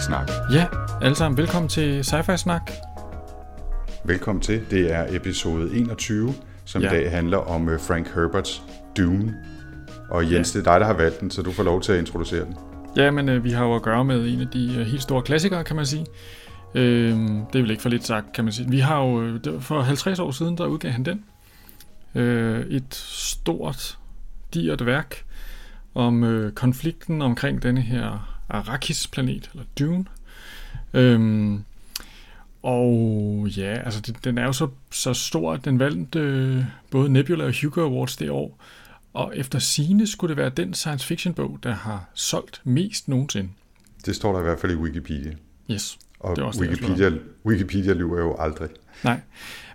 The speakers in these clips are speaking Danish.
Snak. Ja, alle sammen velkommen til Sci-Fi Snak. Velkommen til. Det er episode 21, som Ja. i dag handler om øh, Frank Herberts Dune. Og Jens, det er dig, der har valgt den, så du får lov til at introducere den. Ja, men øh, vi har jo at gøre med en af de øh, helt store klassikere, kan man sige. Øh, det er vel ikke for lidt sagt, kan man sige. Vi har jo, øh, for 50 år siden, der udgav han den. Øh, et stort, digert værk om øh, konflikten omkring denne her Arrakis-planet, eller Dune. Øhm, og ja, altså det, den er jo så, så stor, at den vandt øh, både Nebula og Hugo Awards det år. Og efter sine skulle det være den science fiction bog, der har solgt mest nogensinde. Det står der i hvert fald i Wikipedia. Yes. Og Det er også det, Wikipedia, Wikipedia lyver jo aldrig. Nej.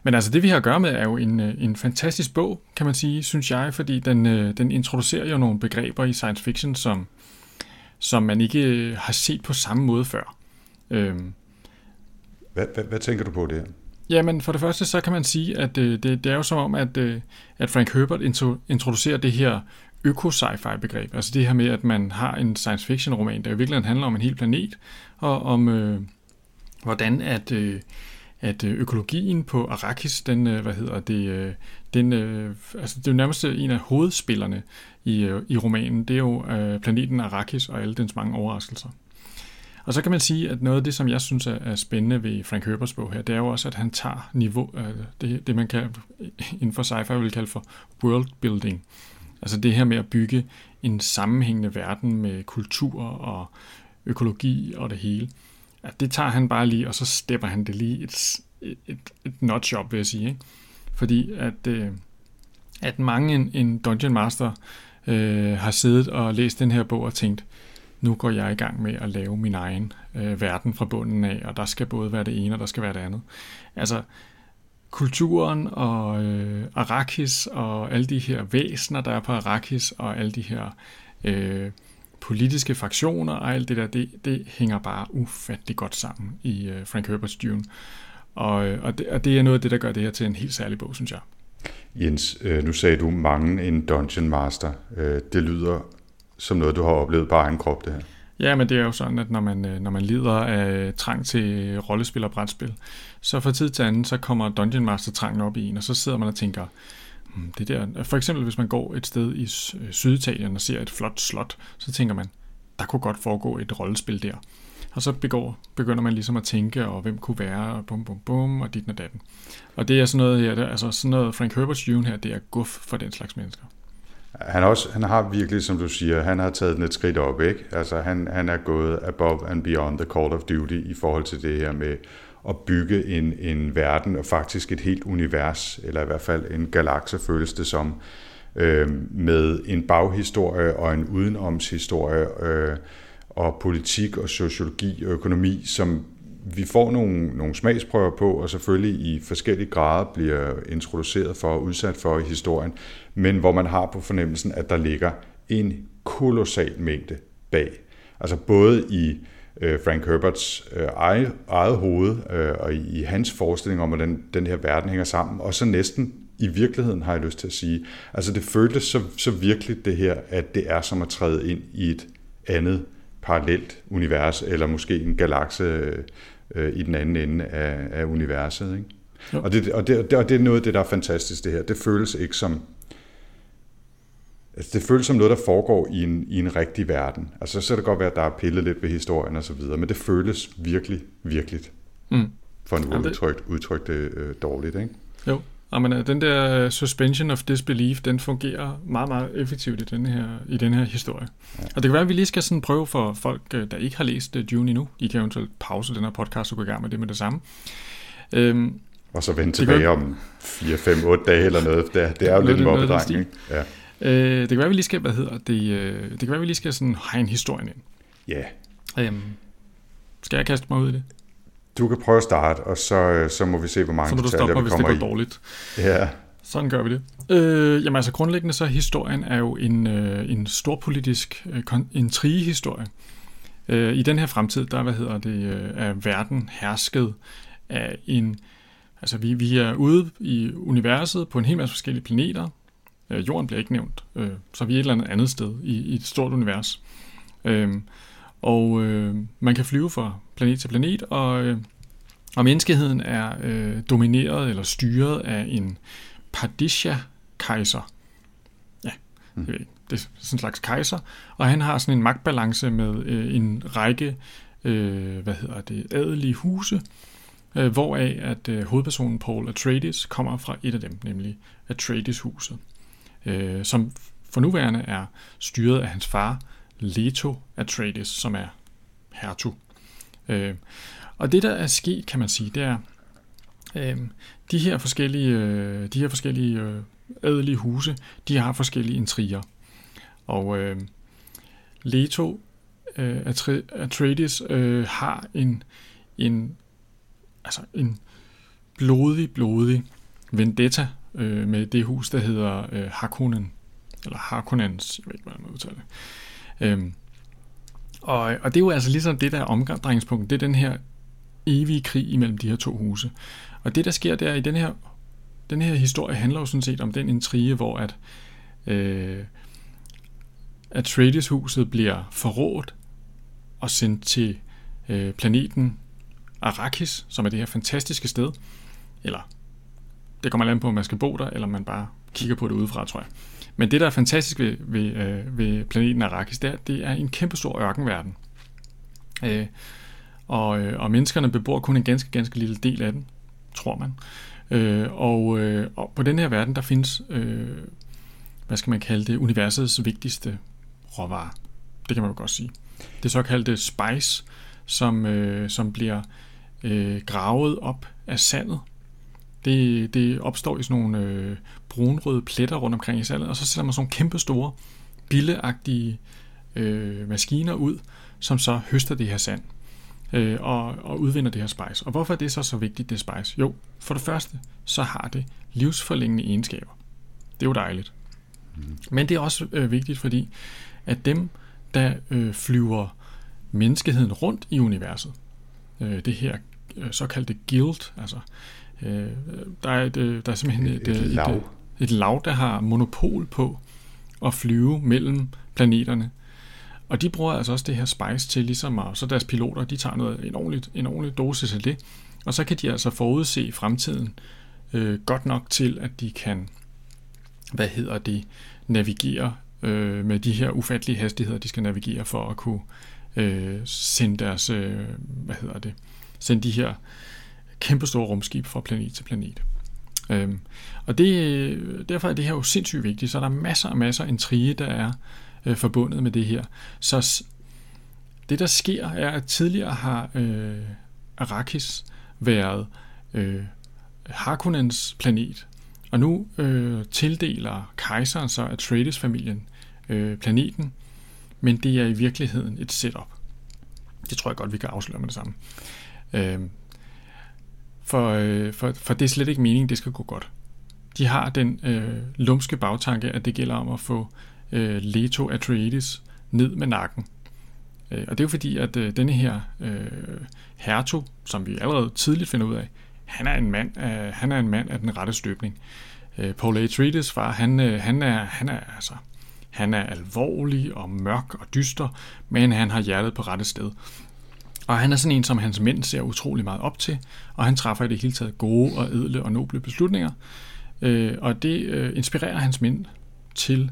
Men altså det vi har at gøre med er jo en, øh, en fantastisk bog, kan man sige, synes jeg, fordi den, øh, den introducerer jo nogle begreber i science fiction, som, som man ikke øh, har set på samme måde før. Øhm, Hvad, hvad, hvad tænker du på der? Jamen, for det første, så kan man sige, at øh, det, det er jo som om, at, øh, at Frank Herbert intro, introducerer det her øko-sci-fi begreb. Altså det her med, at man har en science fiction roman, der i virkeligheden handler om en hel planet, og om øh, hvordan at, øh, at øh, økologien på Arrakis, den, øh, hvad hedder det, øh, den, øh, altså det er jo nærmest en af hovedspillerne i, øh, i romanen, det er jo øh, planeten Arrakis og alle dens mange overraskelser. Og så kan man sige, at noget af det, som jeg synes er, er spændende ved Frank Herberts bog her, det er jo også, at han tager niveau, øh, det, det man kan inden for sci-fi vil kalde for world building. Altså det her med at bygge en sammenhængende verden med kultur og økologi og det hele. Ja, det tager han bare lige, og så stepper han det lige et, et, et, et notch op, vil jeg sige. Ikke? Fordi at, øh, at mange en, en Dungeon Master øh, har siddet og læst den her bog og tænkt, nu går jeg i gang med at lave min egen øh, verden fra bunden af, og der skal både være det ene, og der skal være det andet. Altså, kulturen og øh, Arrakis og alle de her væsener, der er på Arrakis, og alle de her øh, politiske fraktioner og alt det der, det, det hænger bare ufattelig godt sammen i øh, Frank Herberts Dune. Og, og, det, og det er noget af det, der gør det her til en helt særlig bog, synes jeg. Jens, øh, nu sagde du mange en Dungeon Master. Øh, det lyder som noget, du har oplevet på egen krop, det her. Ja, men det er jo sådan, at når man, øh, når man lider af trang til rollespil og brætspil, så fra tid til anden, så kommer Dungeon Master-trangen op i en, og så sidder man og tænker, hmm, det der, for eksempel hvis man går et sted i Sy- Syditalien og ser et flot slot, så tænker man, der kunne godt foregå et rollespil der. Og så begår, begynder man ligesom at tænke, og hvem kunne være, og bum bum bum, og dit og datten. Og det er sådan noget her, det, altså sådan noget Frank Herberts Dune her, det er guf for den slags mennesker. Han, også, han har virkelig, som du siger, han har taget den et skridt op, ikke? Altså han, han er gået above and beyond the call of duty i forhold til det her med at bygge en, en verden, og faktisk et helt univers, eller i hvert fald en galakse føles det som, øh, med en baghistorie og en udenomshistorie, øh, og politik og sociologi og økonomi, som vi får nogle, nogle smagsprøver på, og selvfølgelig i forskellige grader bliver introduceret for og udsat for i historien, men hvor man har på fornemmelsen, at der ligger en kolossal mængde bag. Altså både i øh, Frank Herberts øh, eget, eget hoved øh, og i, i hans forestilling om, hvordan den her verden hænger sammen, og så næsten i virkeligheden har jeg lyst til at sige. Altså det føltes så, så virkeligt det her, at det er som at træde ind i et andet parallelt univers, eller måske en galakse øh, i den anden ende af, af universet. Ikke? Jo. Og, det, og, det, og det er noget af det, der er fantastisk det her. Det føles ikke som... Altså, det føles som noget, der foregår i en, i en rigtig verden. Altså, så kan det godt være, at der er pillet lidt ved historien og så videre, men det føles virkelig, virkelig, Mm. for nu at udtrykt det øh, dårligt. Ikke? Jo, og men, øh, den der suspension of disbelief, den fungerer meget, meget effektivt i den her, i den her historie. Ja. Og det kan være, at vi lige skal sådan prøve for folk, øh, der ikke har læst øh, Dune endnu. I kan eventuelt pause den her podcast og gå i gang med det med det samme. Øhm, Og så vende tilbage gør- om 4, 5, 8 dage eller noget. Det, er- det er jo lidt mobbedreng? Ja. øh, det kan være, at vi lige skal, hvad hedder det, øh, det kan være, at vi lige skal sådan hegne historien ind. ja, Øhm, Skal jeg kaste mig ud i det? Du kan prøve at starte, og så, øh, så må vi se, hvor mange Så må du detaljer stoppe mig, vi hvis det kommer går i. dårligt. Ja, Sådan gør vi det. Øh, jamen altså grundlæggende så historien er jo en, øh, en storpolitisk øh, intrigehistorie. Øh, I den her fremtid, der hvad hedder det, øh, er verden hersket af en... Altså vi, vi er ude i universet på en hel masse forskellige planeter. Øh, jorden bliver ikke nævnt, øh, så vi er et eller andet andet sted i, i et stort univers. Øh, og øh, man kan flyve fra planet til planet, og, øh, og menneskeheden er øh, domineret eller styret af en Padisha-kejser. Ja, det, jeg ikke. det er sådan en slags kejser. Og han har sådan en magtbalance med øh, en række øh, hvad hedder det, adelige huse, øh, hvoraf at øh, hovedpersonen Paul Atreides kommer fra et af dem, nemlig Atreides-huset, øh, som for nuværende er styret af hans far, Leto Atreides, som er hertug. Øh, og det, der er sket, kan man sige, det er, øh, de her forskellige, øh, de her forskellige øh, adelige huse, de har forskellige intriger. Og øh, Leto øh, Atreides øh, har en, en, altså en blodig, blodig vendetta øh, med det hus, der hedder øh, Harkonnen, eller Harkonnens, jeg ved ikke, hvordan man udtaler det. Øhm, og, og det er jo altså ligesom det der er omdrejningspunkt, det er den her evige krig imellem de her to huse. Og det, der sker der i den her, den her historie, handler jo sådan set om den intrige, hvor at, øh, Atreides-huset bliver forrådt og sendt til øh, planeten Arrakis, som er det her fantastiske sted. Eller, det kommer an på, om man skal bo der, eller man bare kigger på det udefra, tror jeg. Men det, der er fantastisk ved, ved, øh, ved planeten Arrakis, det er, det er en kæmpestor ørkenverden. Øh, og, øh, og menneskerne bebor kun en ganske, ganske lille del af den, tror man. Øh, og, øh, og på den her verden, der findes, øh, hvad skal man kalde det, universets vigtigste råvarer. Det kan man jo godt sige. Det såkaldte spice, som, øh, som bliver øh, gravet op af sandet. Det, det opstår i sådan nogle øh, brunrøde pletter rundt omkring i sandet, og så sætter man sådan nogle kæmpe store, billeagtige øh, maskiner ud, som så høster det her sand øh, og, og udvinder det her spice. Og hvorfor er det så så vigtigt, det spice? Jo, for det første, så har det livsforlængende egenskaber. Det er jo dejligt. Men det er også øh, vigtigt, fordi at dem, der øh, flyver menneskeheden rundt i universet, øh, det her øh, såkaldte guild, altså øh, der, er et, øh, der er simpelthen et, Et et, lav. et, et lav, der har monopol på at flyve mellem planeterne. Og de bruger altså også det her spice til ligesom at, så deres piloter, de tager noget, en, ordentlig, en ordentlig dosis af det, og så kan de altså forudse fremtiden øh, godt nok til, at de kan, hvad hedder det, navigere øh, med de her ufattelige hastigheder, de skal navigere for at kunne øh, sende deres, øh, hvad hedder det, sende de her kæmpestore rumskib fra planet til planet. Øhm, og det, øh, derfor er det her jo sindssygt vigtigt, så der er masser og masser af intrige, der er øh, forbundet med det her. Så det, der sker, er, at tidligere har øh, Arrakis været øh, Harkonnens planet, og nu øh, tildeler kejseren så Atreides-familien øh, planeten, men det er i virkeligheden et setup. Det tror jeg godt, vi kan afsløre med det samme. Øh, for, øh, for, for det er slet ikke meningen, det skal gå godt. De har den øh, lumske bagtanke, at det gælder om at få øh, Leto Atreides ned med nakken. Øh, og det er jo fordi, at øh, denne her øh, hertug, som vi allerede tidligt finder ud af, han er en mand af, han er en mand af den rette støbning. Øh, Paul Atreides far, han, øh, han, er, han er altså han er alvorlig og mørk og dyster, men han har hjertet på rette sted. Og han er sådan en, som hans mænd ser utrolig meget op til, og han træffer i det hele taget gode og edle og noble beslutninger. Øh, og det øh, inspirerer hans mænd til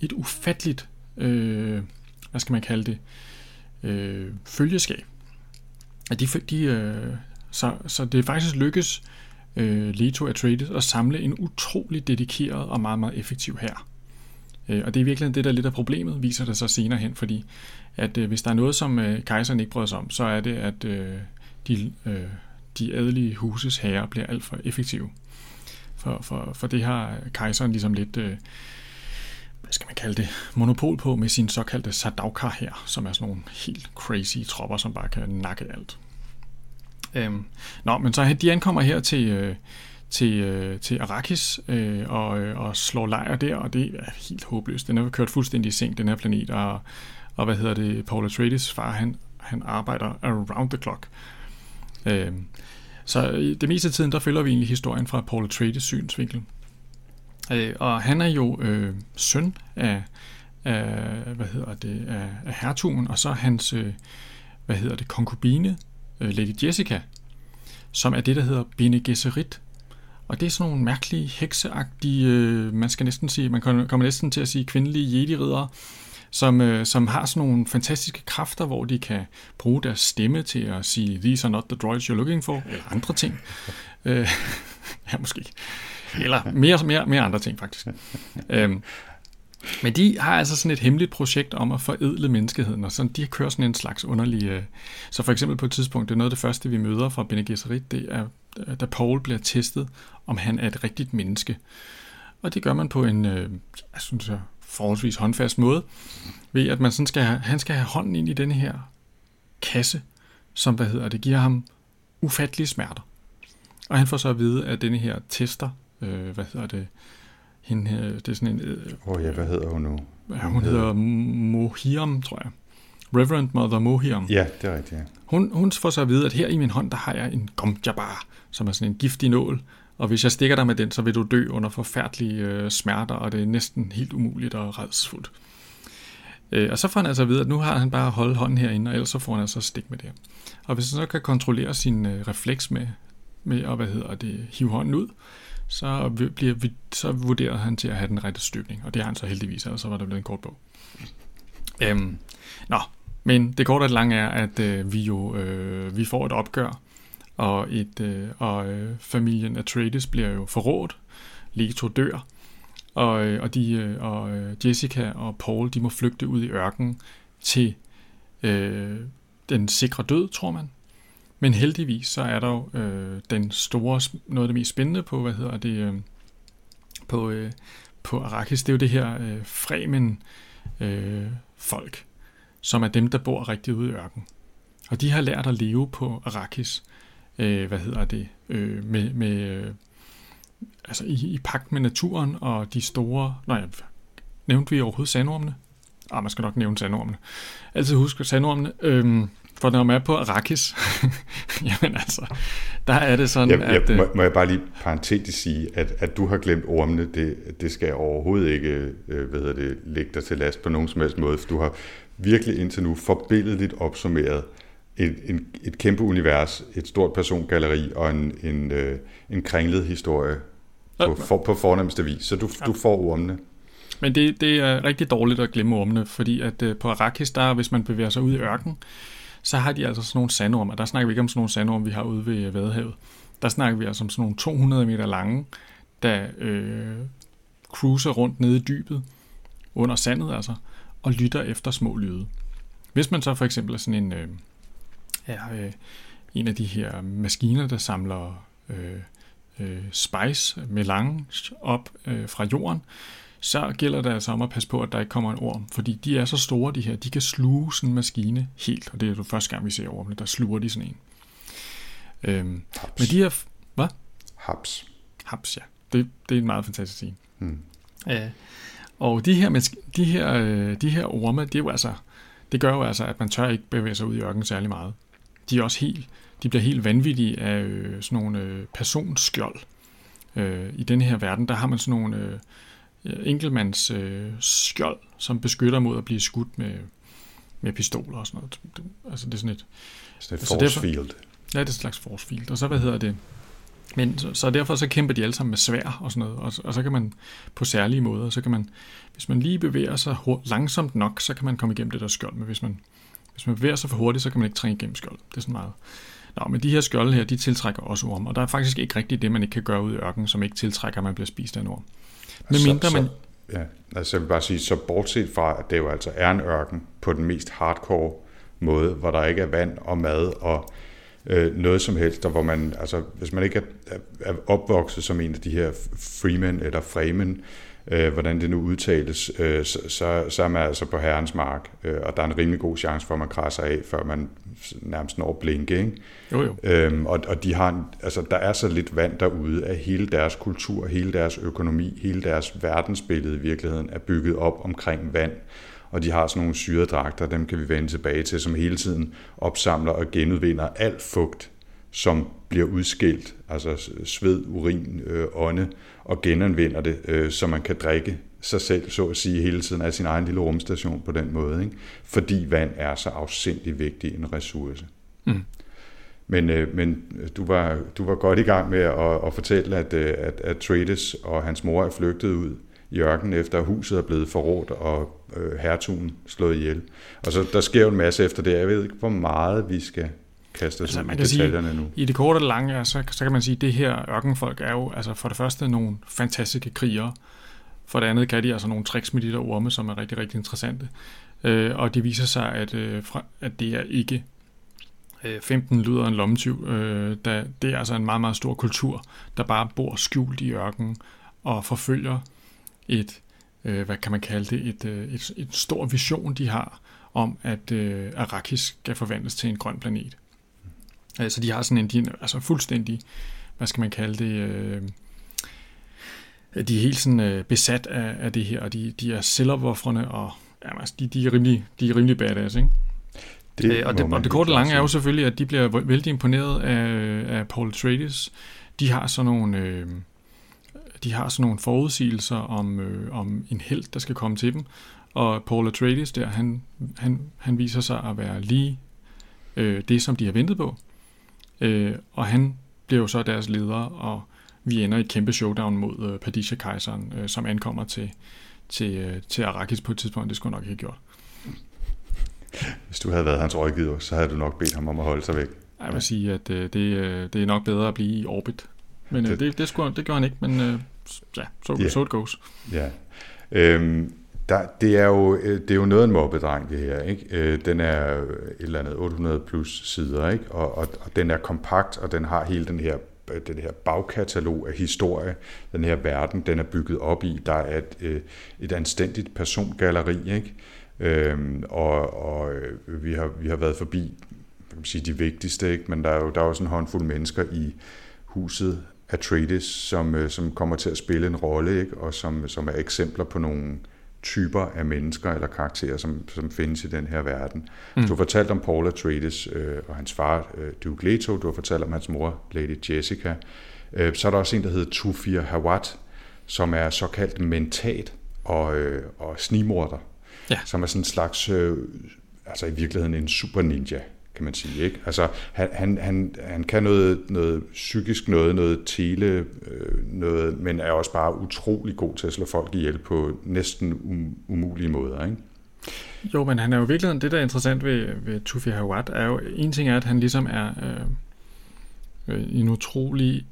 et ufatteligt, øh, hvad skal man kalde det, øh, følgeskab. At de, de, øh, så, så det faktisk lykkes øh, Leto Atreides at samle en utrolig dedikeret og meget, meget effektiv her. Øh, og det er virkelig det, der lidt af problemet, viser det sig senere hen, fordi at øh, hvis der er noget, som øh, kejseren ikke bryder sig om, så er det, at øh, de, de adelige huses herrer bliver alt for effektive. For, for, for det har kejseren ligesom lidt... Hvad skal man kalde det, monopol på med sin såkaldte Sardaukar her, som er sådan nogle helt crazy tropper, som bare kan nakke alt. Øhm, nå, men så de ankommer her til, øh, til, øh, til Arrakis øh, og, øh, og slår lejr der, og det er helt håbløst. Den er kørt fuldstændig i seng, den her planet, og, og hvad hedder det, Paul Atreides far, han, han arbejder around the clock. Øh, så det meste af tiden, der følger vi egentlig historien fra Paul Atreides synsvinkel. Øh, og han er jo øh, søn af, af, hvad hedder det, af, af hertugen, og så hans, øh, hvad hedder det, konkubine, øh, Lady Jessica, som er det, der hedder Bene Gesserit. Og det er sådan nogle mærkelige, hekseagtige, øh, man skal næsten sige, man kommer næsten til at sige kvindelige jedi-ridere, som, øh, som har sådan nogle fantastiske kræfter, hvor de kan bruge deres stemme til at sige, these are not the droids you're looking for, eller andre ting. øh, ja, måske. Eller mere, mere, mere andre ting, faktisk. øhm, men de har altså sådan et hemmeligt projekt om at forædle menneskeheden, og sådan, de kører sådan en slags underlig... Øh, så for eksempel på et tidspunkt, det er noget af det første, vi møder fra Bene Gesserit, det er, øh, da Paul bliver testet, om han er et rigtigt menneske. Og det gør man på en, øh, jeg synes jeg, forholdsvis håndfast måde, ved at man sådan skal have, han skal have hånden ind i den her kasse, som hvad hedder det, giver ham ufattelige smerter. Og han får så at vide, at denne her tester, øh, hvad hedder det, hende det er sådan en... Øh, oh ja, hvad hedder hun nu? Ja, hun hedder Mohiam, tror jeg. Reverend Mother Mohiam. Ja, det er rigtigt, ja. Hun, hun får så at vide, at her i min hånd, der har jeg en gomjabar, som er sådan en giftig nål, og hvis jeg stikker dig med den, så vil du dø under forfærdelige øh, smerter, og det er næsten helt umuligt og redsfuldt. Øh, og så får han altså at vide, at nu har han bare holdt hånden herinde, og ellers så får han altså stik med det. Og hvis han så kan kontrollere sin øh, refleks med, med at hvad hedder det, hive hånden ud, så, bliver, vi, så vurderer han til at have den rette støbning, og det har han så heldigvis, og så var der blevet en kort bog. Øhm, nå, men det korte og lange er, at øh, vi jo øh, vi får et opgør, og, et, øh, og øh, familien Atreides bliver jo forrådt, Leto dør, og, øh, og, de, øh, og øh, Jessica og Paul de må flygte ud i ørkenen til øh, den sikre død, tror man. Men heldigvis så er der jo øh, den store, noget af det mest spændende på, hvad hedder det, øh, på, øh, på Arrakis, det er jo det her øh, Fremen øh, folk, som er dem, der bor rigtig ude i ørkenen. Og de har lært at leve på Arrakis, øh, hvad hedder det, øh, med, med øh, altså i, i pagt med naturen og de store, nej, nævnte vi overhovedet sandormene? Ah, man skal nok nævne sandormene. Altid husk sandormene. Øh, for når man er på Arrakis, jamen altså, der er det sådan, jeg, jeg, at... Må, må jeg bare lige parentetisk sige, at, at du har glemt ormene, det, det skal overhovedet ikke øh, hvad hedder det, lægge dig til last på nogen som helst måde, for du har virkelig indtil nu forbilledeligt opsummeret et, en, et kæmpe univers, et stort persongalleri og en, en, øh, en kringlet historie på, for, på fornemmeste vis. Så du, du får ormene. Men det, det er rigtig dårligt at glemme ormene, fordi at øh, på Arrakis, der hvis man bevæger sig ud i ørken, så har de altså sådan nogle sandorme, og der snakker vi ikke om sådan nogle sandorme, vi har ude ved øh, Vadehavet. Der snakker vi altså om sådan nogle 200 meter lange, der øh, cruiser rundt nede i dybet, under sandet altså, og lytter efter små lyde. Hvis man så for eksempel er sådan en, øh, er, øh, en af de her maskiner, der samler øh, øh, spice melange op øh, fra jorden, så gælder det altså om at passe på, at der ikke kommer en orm, fordi de er så store, de her, de kan sluge sådan en maskine helt, og det er jo første gang, vi ser ormene, der sluger de sådan en. Øhm, men de her... Hvad? Haps. Haps, ja. Det, det er en meget fantastisk scene. Hmm. Ja. Og de her, de her, øh, de her orme, det, er jo altså, det gør jo altså, at man tør ikke bevæge sig ud i ørkenen særlig meget. De er også helt, de bliver helt vanvittige af øh, sådan nogle øh, personskjold. Øh, I denne her verden, der har man sådan nogle øh, enkeltmands øh, skjold, som beskytter mod at blive skudt med, med pistoler og sådan noget. Altså det er sådan et... Så det er force derfor, field. Ja, det er et slags force field. Og så, hvad hedder det? Men så, så derfor så kæmper de alle sammen med svær og sådan noget, og, og så kan man på særlige måder, så kan man, hvis man lige bevæger sig langsomt nok, så kan man komme igennem det der skjold, men hvis man, hvis man bevæger sig for hurtigt, så kan man ikke trænge igennem skjold. Det er sådan meget. Nå, men de her skjolde her, de tiltrækker også orm, og der er faktisk ikke rigtigt det, man ikke kan gøre ud i ørkenen, som ikke tiltrækker, at man bliver spist af en orm. Med mindre man... Så, ja, altså jeg vil bare sige, så bortset fra, at det jo altså er en ørken på den mest hardcore måde, hvor der ikke er vand og mad og øh, noget som helst, og hvor man, altså hvis man ikke er, er opvokset som en af de her freemen eller fremen, øh, hvordan det nu udtales, øh, så, så, er man altså på herrens mark, øh, og der er en rimelig god chance for, at man krasser af, før man nærmest når blinke. Ikke? Jo, jo. Øhm, og, og de har, en, altså, der er så lidt vand derude, at hele deres kultur, hele deres økonomi, hele deres verdensbillede i virkeligheden er bygget op omkring vand. Og de har sådan nogle syredragter, dem kan vi vende tilbage til, som hele tiden opsamler og genudvinder alt fugt, som bliver udskilt, altså sved, urin, øh, ånde, og genanvender det, øh, så man kan drikke sig selv, så at sige, hele tiden af sin egen lille rumstation på den måde. Ikke? Fordi vand er så afsindig vigtig en ressource. Mm. Men, øh, men du, var, du var godt i gang med at, at fortælle, at, øh, at, at Trades og hans mor er flygtet ud i ørkenen, efter huset er blevet forrådt og øh, hertugen slået ihjel. Og så der sker jo en masse efter det. Jeg ved ikke, hvor meget vi skal kaste os altså, man i detaljerne sige, nu. I det korte og lange, ja, så, så kan man sige, at det her ørkenfolk er jo altså for det første nogle fantastiske krigere. For det andet kan de altså nogle tricks med de der orme, som er rigtig, rigtig interessante. Øh, og det viser sig, at, øh, at det er ikke 15 øh, lyder en lommetyv. Øh, da, det er altså en meget, meget stor kultur, der bare bor skjult i ørkenen og forfølger et, øh, hvad kan man kalde det, et, øh, et, et stor vision, de har om, at øh, Arrakis skal forvandles til en grøn planet. Øh, så de har sådan en, de, altså fuldstændig, hvad skal man kalde det, øh, de er helt sådan øh, besat af, af det her, og de, de er selvopoffrende, og ja, altså, de, de, er rimelig, de er rimelig badass, ikke? Det øh, og, det, og det korte lange er jo selvfølgelig, at de bliver vældig imponeret af, af Paul Atreides. De har sådan nogle... Øh, de har sådan nogle forudsigelser om, øh, om en held, der skal komme til dem. Og Paul Atreides der, han, han, han viser sig at være lige øh, det, som de har ventet på. Øh, og han bliver jo så deres leder, og vi ender i et kæmpe showdown mod øh, Padisha-kejseren, øh, som ankommer til, til, øh, til Arrakis på et tidspunkt. Det skulle nok ikke have gjort. Hvis du havde været hans rådgiver, så havde du nok bedt ham om at holde sig væk. Jeg vil sige, at øh, det, øh, det er nok bedre at blive i orbit. Men øh, det, det, det, skulle, det gjorde han ikke, men øh, ja, so, yeah. so it goes. Ja. Øhm, der, det, er jo, øh, det er jo noget af en mobbedreng, det her. Ikke? Øh, den er øh, et eller andet 800 plus sider, ikke? Og, og, og den er kompakt, og den har hele den her den her bagkatalog af historie, den her verden, den er bygget op i. Der er et, et anstændigt persongalleri, ikke? Øhm, og og vi, har, vi har været forbi kan man sige, de vigtigste, ikke? men der er, jo, der er jo sådan en håndfuld mennesker i huset Atreides, som, som kommer til at spille en rolle, ikke? og som, som er eksempler på nogle typer af mennesker eller karakterer, som, som findes i den her verden. Mm. Du har fortalt om Paul Atreides øh, og hans far, øh, Duke Leto. Du har fortalt om hans mor, Lady Jessica. Øh, så er der også en, der hedder Tufir Hawat, som er såkaldt mentat og, øh, og snimorder, ja. som er sådan en slags, øh, altså i virkeligheden en super ninja kan man sige. Ikke? Altså, han, han, han, han kan noget, noget psykisk noget, noget tele, øh, noget, men er også bare utrolig god til at slå folk ihjel på næsten um, umulige måder. Ikke? Jo, men han er jo virkelig, det der er interessant ved, ved Tufi Hawat, er jo, en ting er, at han ligesom er øh, øh, en utrolig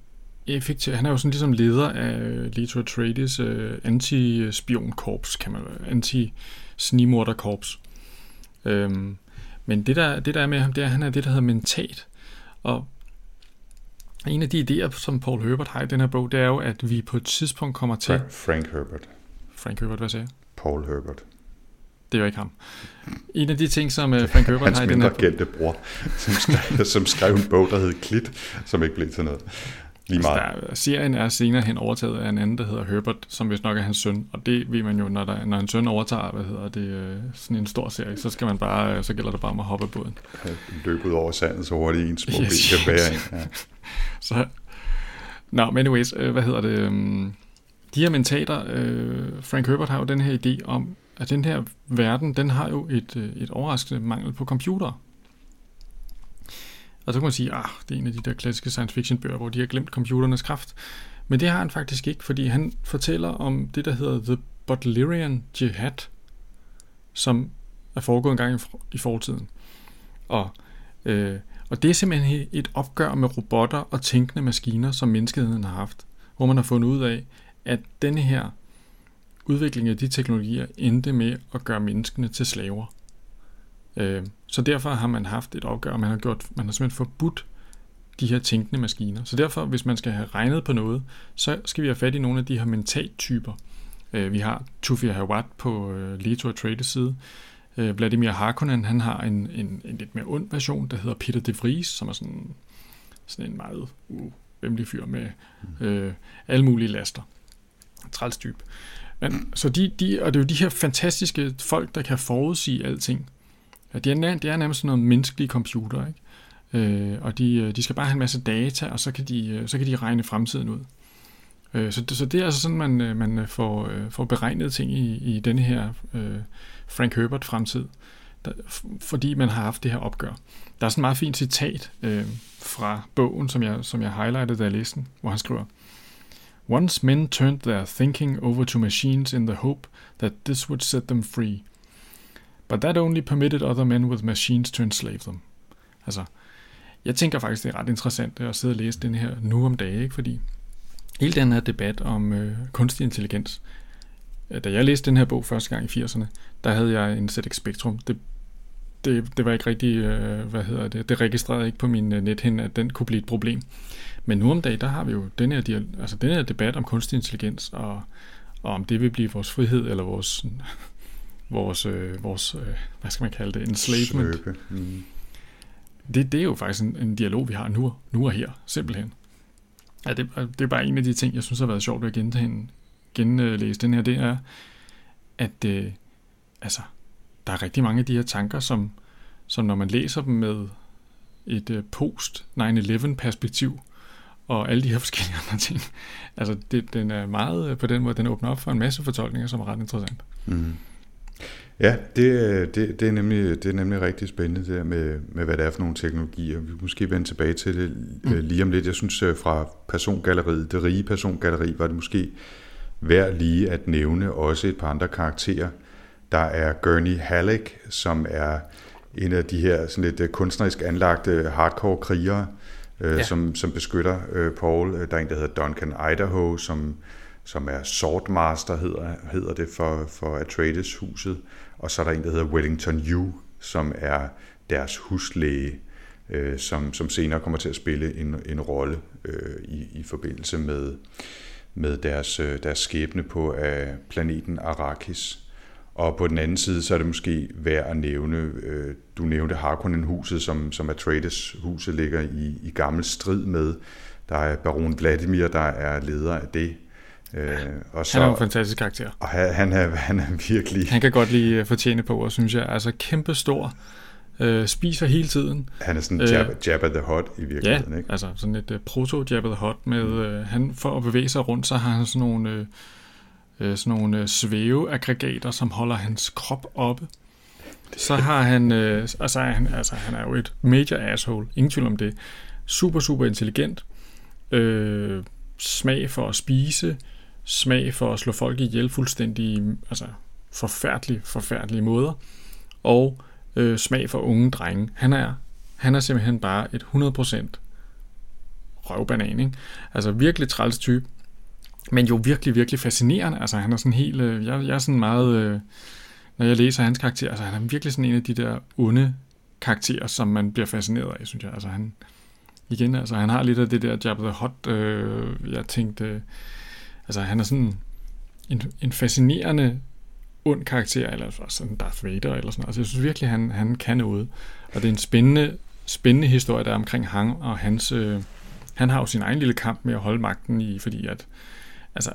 effektiv, han er jo sådan ligesom leder af øh, Leto Atreides øh, anti-spion-korps, kan man anti-snimorder-korps. Øh, men det der, det der er med ham, det er, at han er det, der hedder mentat. Og en af de idéer, som Paul Herbert har i den her bog, det er jo, at vi på et tidspunkt kommer til... Frank Herbert. Frank Herbert, hvad sagde jeg? Paul Herbert. Det er jo ikke ham. En af de ting, som uh, Frank Herbert har i den her... Hans bror, som skrev, som skrev en bog, der hed Klit, som ikke blev til noget. Lige meget. Altså, der, serien er senere hen overtaget af en anden, der hedder Herbert, som vist nok er hans søn. Og det ved man jo, når, der, når en søn overtager, hvad hedder det, øh, sådan en stor serie, så skal man bare, øh, så gælder det bare om at hoppe båden. Ja, løb ud over sandet så hurtigt en små yes, yes. kan bære ind. Ja. så, Nå, no, men anyways, øh, hvad hedder det? De her mentater, Frank Herbert har jo den her idé om, at den her verden, den har jo et, et overraskende mangel på computer. Og så kan man sige, ah, det er en af de der klassiske science fiction bøger, hvor de har glemt computernes kraft. Men det har han faktisk ikke, fordi han fortæller om det, der hedder The Butlerian Jihad, som er foregået en gang i fortiden. Og, øh, og det er simpelthen et opgør med robotter og tænkende maskiner, som menneskeheden har haft, hvor man har fundet ud af, at denne her udvikling af de teknologier endte med at gøre menneskene til slaver. Øh, så derfor har man haft et opgør, og man har, gjort, man har simpelthen forbudt de her tænkende maskiner. Så derfor, hvis man skal have regnet på noget, så skal vi have fat i nogle af de her mentattyper. Øh, vi har Tufir Hawat på øh, Leto Trades side. Øh, Vladimir Harkonnen, han har en, en, en lidt mere ond version, der hedder Peter de Vries, som er sådan, sådan en meget uvemmelig fyr med øh, alle mulige laster. Træls type. Men, så de, de, og det er jo de her fantastiske folk, der kan forudsige alting. Ja, det, er, det er nærmest sådan noget menneskelige computer, ikke? Øh, og de, øh, de skal bare have en masse data, og så kan de, øh, så kan de regne fremtiden ud. Øh, så, så det er altså sådan, man, øh, man får, får beregnet ting i, i denne her øh, Frank Herbert fremtid, der, fordi man har haft det her opgør. Der er sådan et meget fint citat øh, fra bogen, som jeg, som jeg highlightede, da jeg læste den, hvor han skriver, Once men turned their thinking over to machines in the hope that this would set them free. But that only permitted other men with machines to enslave them. Altså, jeg tænker faktisk, det er ret interessant at sidde og læse den her nu om dagen, ikke? fordi hele den her debat om øh, kunstig intelligens, øh, da jeg læste den her bog første gang i 80'erne, der havde jeg en ZX Spectrum. Det, det, det var ikke rigtig, øh, hvad hedder det, det registrerede ikke på min øh, nethinde, at den kunne blive et problem. Men nu om dagen, der har vi jo den her, altså den her debat om kunstig intelligens, og, og om det vil blive vores frihed, eller vores, vores, øh, vores øh, hvad skal man kalde det, enslavement. Sløbe. Mm det, det er jo faktisk en, en dialog, vi har nu, nu og her, simpelthen. Ja, det, det er bare en af de ting, jeg synes har været sjovt at genlæse genlæse den her, det er, at øh, altså, der er rigtig mange af de her tanker, som, som når man læser dem med et øh, post-9-11 perspektiv, og alle de her forskellige andre ting. Altså, det, den er meget øh, på den måde, den åbner op for en masse fortolkninger, som er ret interessant. Mm. Ja, det, det, det, er nemlig, det er nemlig rigtig spændende det der med, med, hvad det er for nogle teknologier. Vi måske vende tilbage til det mm. Øh, lige om lidt. Jeg synes øh, fra persongalleriet, det rige persongalleri, var det måske værd lige at nævne også et par andre karakterer. Der er Gurney Halleck, som er en af de her sådan lidt øh, kunstnerisk anlagte hardcore krigere, øh, ja. som, som beskytter øh, Paul. Der er en, der hedder Duncan Idaho, som, som er Swordmaster, hedder, hedder det for, for Atreides-huset. Og så er der en, der hedder Wellington Yu, som er deres huslæge, øh, som, som senere kommer til at spille en, en rolle øh, i, i forbindelse med, med deres, øh, deres skæbne på øh, planeten Arrakis. Og på den anden side, så er det måske værd at nævne, øh, du nævnte Harkonnen-huset, som, som Atreides-huset ligger i, i gammel strid med. Der er baron Vladimir, der er leder af det. Øh, og så, han er en fantastisk karakter. Og han, han, er, han er virkelig... Han kan godt lige øh, fortjene på, og synes jeg. Altså kæmpe stor. Øh, spiser hele tiden. Han er sådan Jabba, øh, Jabba the Hutt i virkeligheden, ja, ikke? altså sådan et uh, proto-Jabba the Hutt med, mm. uh, han, for at bevæge sig rundt, så har han sådan nogle, uh, sådan nogle svæveaggregater, som holder hans krop oppe. Så har han, uh, altså, han, altså han er jo et major asshole, ingen tvivl om det. Super, super intelligent. Uh, smag for at spise, smag for at slå folk ihjel fuldstændig altså forfærdelige, forfærdelige måder, og øh, smag for unge drenge. Han er, han er simpelthen bare et 100% røvbanan, ikke? Altså virkelig træls type, men jo virkelig, virkelig fascinerende. Altså han er sådan helt, øh, jeg, jeg er sådan meget, øh, når jeg læser hans karakter, altså han er virkelig sådan en af de der onde karakterer, som man bliver fascineret af, synes jeg. Altså han, igen, altså han har lidt af det der Jabba the Hot, øh, jeg tænkte, øh, Altså, han er sådan en, en fascinerende ond karakter, eller sådan Darth Vader, eller sådan Altså, jeg synes virkelig, han, han kan noget. Og det er en spændende, spændende historie, der er omkring ham og hans... Øh, han har jo sin egen lille kamp med at holde magten i, fordi at... Altså,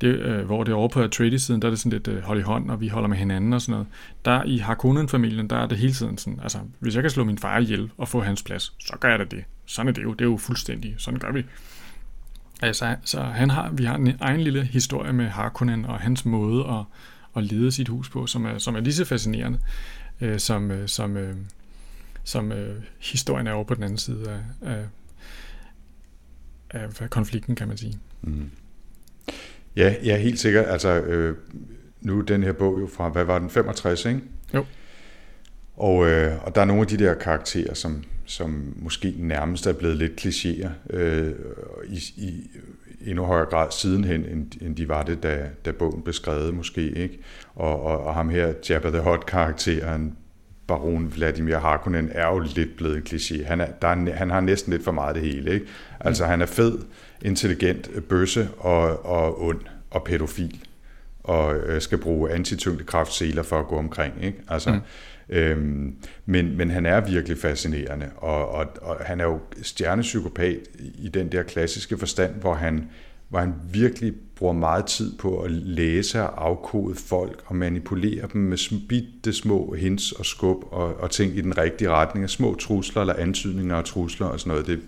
det, øh, hvor det er over på Atreides-siden, der er det sådan lidt øh, hold i hånd, og vi holder med hinanden og sådan noget. Der i Harkonnen-familien, der er det hele tiden sådan, altså, hvis jeg kan slå min far ihjel og få hans plads, så gør jeg da det. Sådan er det jo, det er jo fuldstændig, sådan gør vi. Altså, så han har, vi har en egen lille historie med Harkonnen og hans måde at, at lede sit hus på, som er, som er lige så fascinerende, øh, som, øh, som, øh, som øh, historien er over på den anden side af, af, af konflikten, kan man sige. Mm. Ja, ja, helt sikkert. Altså, øh, nu er den her bog jo fra, hvad var den, 65, ikke? Jo. Og, øh, og der er nogle af de der karakterer, som, som måske nærmest er blevet lidt klichéer øh, i, i endnu højere grad sidenhen, end, end de var det, da, da bogen blev skrevet måske. Ikke? Og, og, og ham her, Jabba the Hutt-karakteren, baron Vladimir Harkonnen, er jo lidt blevet en kliché. Han, er, der er, han har næsten lidt for meget det hele. Ikke? Altså han er fed, intelligent, bøsse og, og ond og pædofil. og øh, skal bruge antityngdekraftseler for at gå omkring. Ikke? Altså, mm øhm, men, men han er virkelig fascinerende, og, og, og han er jo stjernepsykopat i den der klassiske forstand, hvor han, hvor han virkelig bruger meget tid på at læse og afkode folk og manipulere dem med bitte små hints og skub og, og ting i den rigtige retning af små trusler eller antydninger og trusler og sådan noget. Det,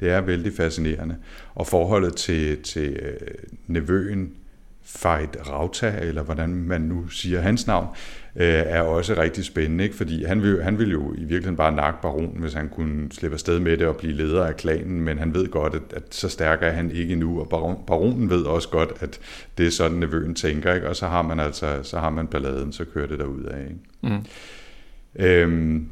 det er vældig fascinerende. Og forholdet til, til øh, nevøen Fejt Rauta, eller hvordan man nu siger hans navn, øh, er også rigtig spændende, ikke? fordi han vil, han vil jo i virkeligheden bare nakke baron, hvis han kunne slippe afsted med det og blive leder af klanen, men han ved godt, at, at så stærk er han ikke nu, og baron, baronen ved også godt, at det er sådan, nevøen tænker, ikke? og så har man altså så har man balladen, så kører det derud af. Ikke? Mm. Øhm,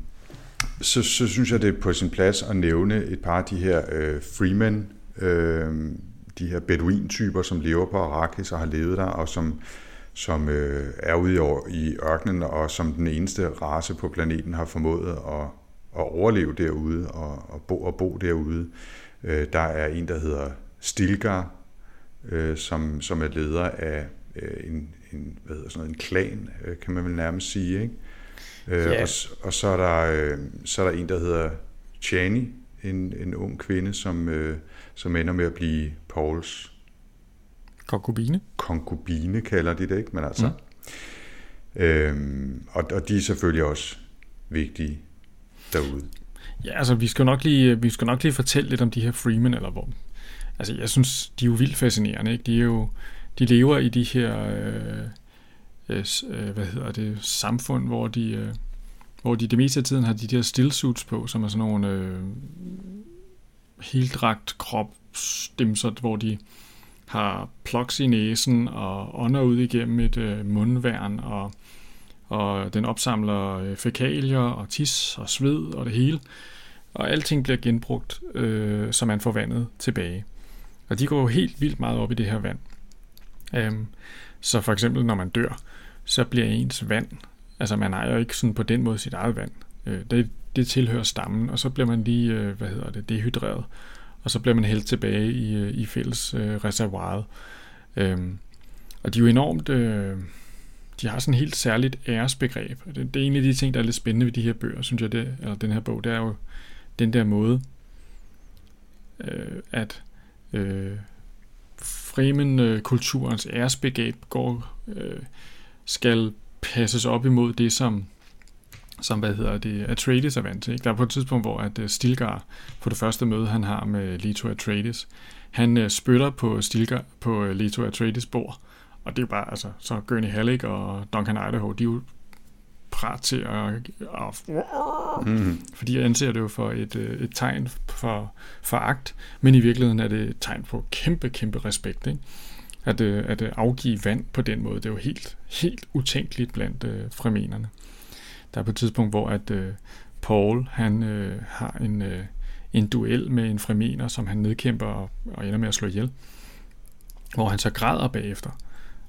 så, så synes jeg, det er på sin plads at nævne et par af de her øh, Freeman, øh, de her beduin-typer, som lever på Arrakis og har levet der, og som, som øh, er ude i, i ørkenen, og som den eneste race på planeten har formået at, at overleve derude og, og, bo, og bo derude. Øh, der er en, der hedder Stilgar, øh, som, som er leder af øh, en, en, hvad hedder sådan noget, en klan, øh, kan man vel nærmest sige. Ikke? Øh, yeah. og, og så, er der, øh, så er der en, der hedder Chani, en, en ung kvinde, som, øh, som ender med at blive Pauls konkubine. Konkubine kalder de det, ikke? Men altså, mm. øhm, og, og de er selvfølgelig også vigtige derude. Ja, altså vi skal nok lige, vi skal nok lige fortælle lidt om de her Freeman, eller hvor. Altså jeg synes, de er jo vildt fascinerende, ikke? De er jo, de lever i de her, øh, øh, hvad hedder det, samfund, hvor de, øh, hvor de det meste af tiden har de der stillsuits på, som er sådan nogle øh, heldragt kropsdimser, hvor de har plugs i næsen og ånder ud igennem et øh, mundværn, og, og den opsamler øh, fækalier og tis og sved og det hele. Og alting bliver genbrugt, øh, så man får vandet tilbage. Og de går jo helt vildt meget op i det her vand. Øhm, så for eksempel, når man dør, så bliver ens vand, altså man ejer ikke sådan på den måde sit eget vand. Øh, det, det tilhører stammen, og så bliver man lige, øh, hvad hedder det, dehydreret og så bliver man hældt tilbage i, øh, i fælles øh, reservoiret. Øhm, og de er jo enormt... Øh, de har sådan et helt særligt æresbegreb. Det, det er en af de ting, der er lidt spændende ved de her bøger, synes jeg, det, eller den her bog, det er jo den der måde, øh, at øh, Fremen-kulturens æresbegreb går, øh, skal passes op imod det, som som hvad hedder det, Atreides er vant til. Ikke? Der er på et tidspunkt, hvor at øh, Stilgar på det første møde, han har med Leto Atreides, han uh, spytter på Stilgar på uh, Leto Atreides bord, og det er bare, altså, så Gurney Halleck og Duncan Idaho, de er jo prat til at, at mm. fordi jeg anser det jo for et, et tegn for, for agt, men i virkeligheden er det et tegn på kæmpe, kæmpe respekt, ikke? At, at afgive vand på den måde, det er jo helt, helt utænkeligt blandt uh, fremenerne. Der er på et tidspunkt, hvor at øh, Paul han øh, har en, øh, en duel med en fremener, som han nedkæmper og, og ender med at slå ihjel. Hvor han så græder bagefter.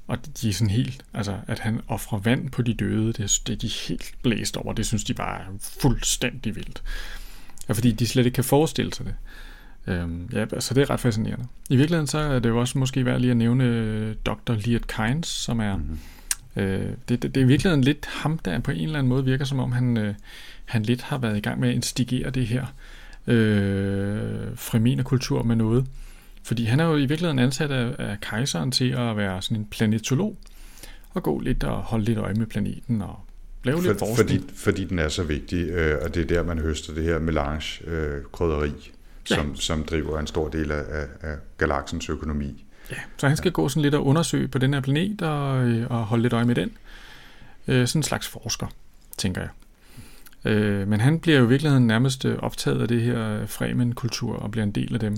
Og de er sådan helt, altså at han offrer vand på de døde, det, det er de helt blæst over. Det synes de bare er fuldstændig vildt. Ja, fordi de slet ikke kan forestille sig det. Øhm, ja, så altså, det er ret fascinerende. I virkeligheden så er det jo også måske værd lige at nævne øh, Dr. Liet Kynes, som er mm-hmm Øh, det, det, det er virkelig lidt ham, der på en eller anden måde virker som om, han, øh, han lidt har været i gang med at instigere det her øh, kultur med noget. Fordi han er jo i virkeligheden ansat af, af kejseren til at være sådan en planetolog, og gå lidt og holde lidt øje med planeten og lave For, lidt forskning. Fordi, fordi den er så vigtig, øh, og det er der, man høster det her melange-krydderi, øh, som, ja. som driver en stor del af, af galaksens økonomi. Ja, så han skal gå sådan lidt og undersøge på den her planet og, øh, og holde lidt øje med den. Øh, sådan en slags forsker, tænker jeg. Øh, men han bliver jo i virkeligheden nærmest øh, optaget af det her Fremen-kultur og bliver en del af dem.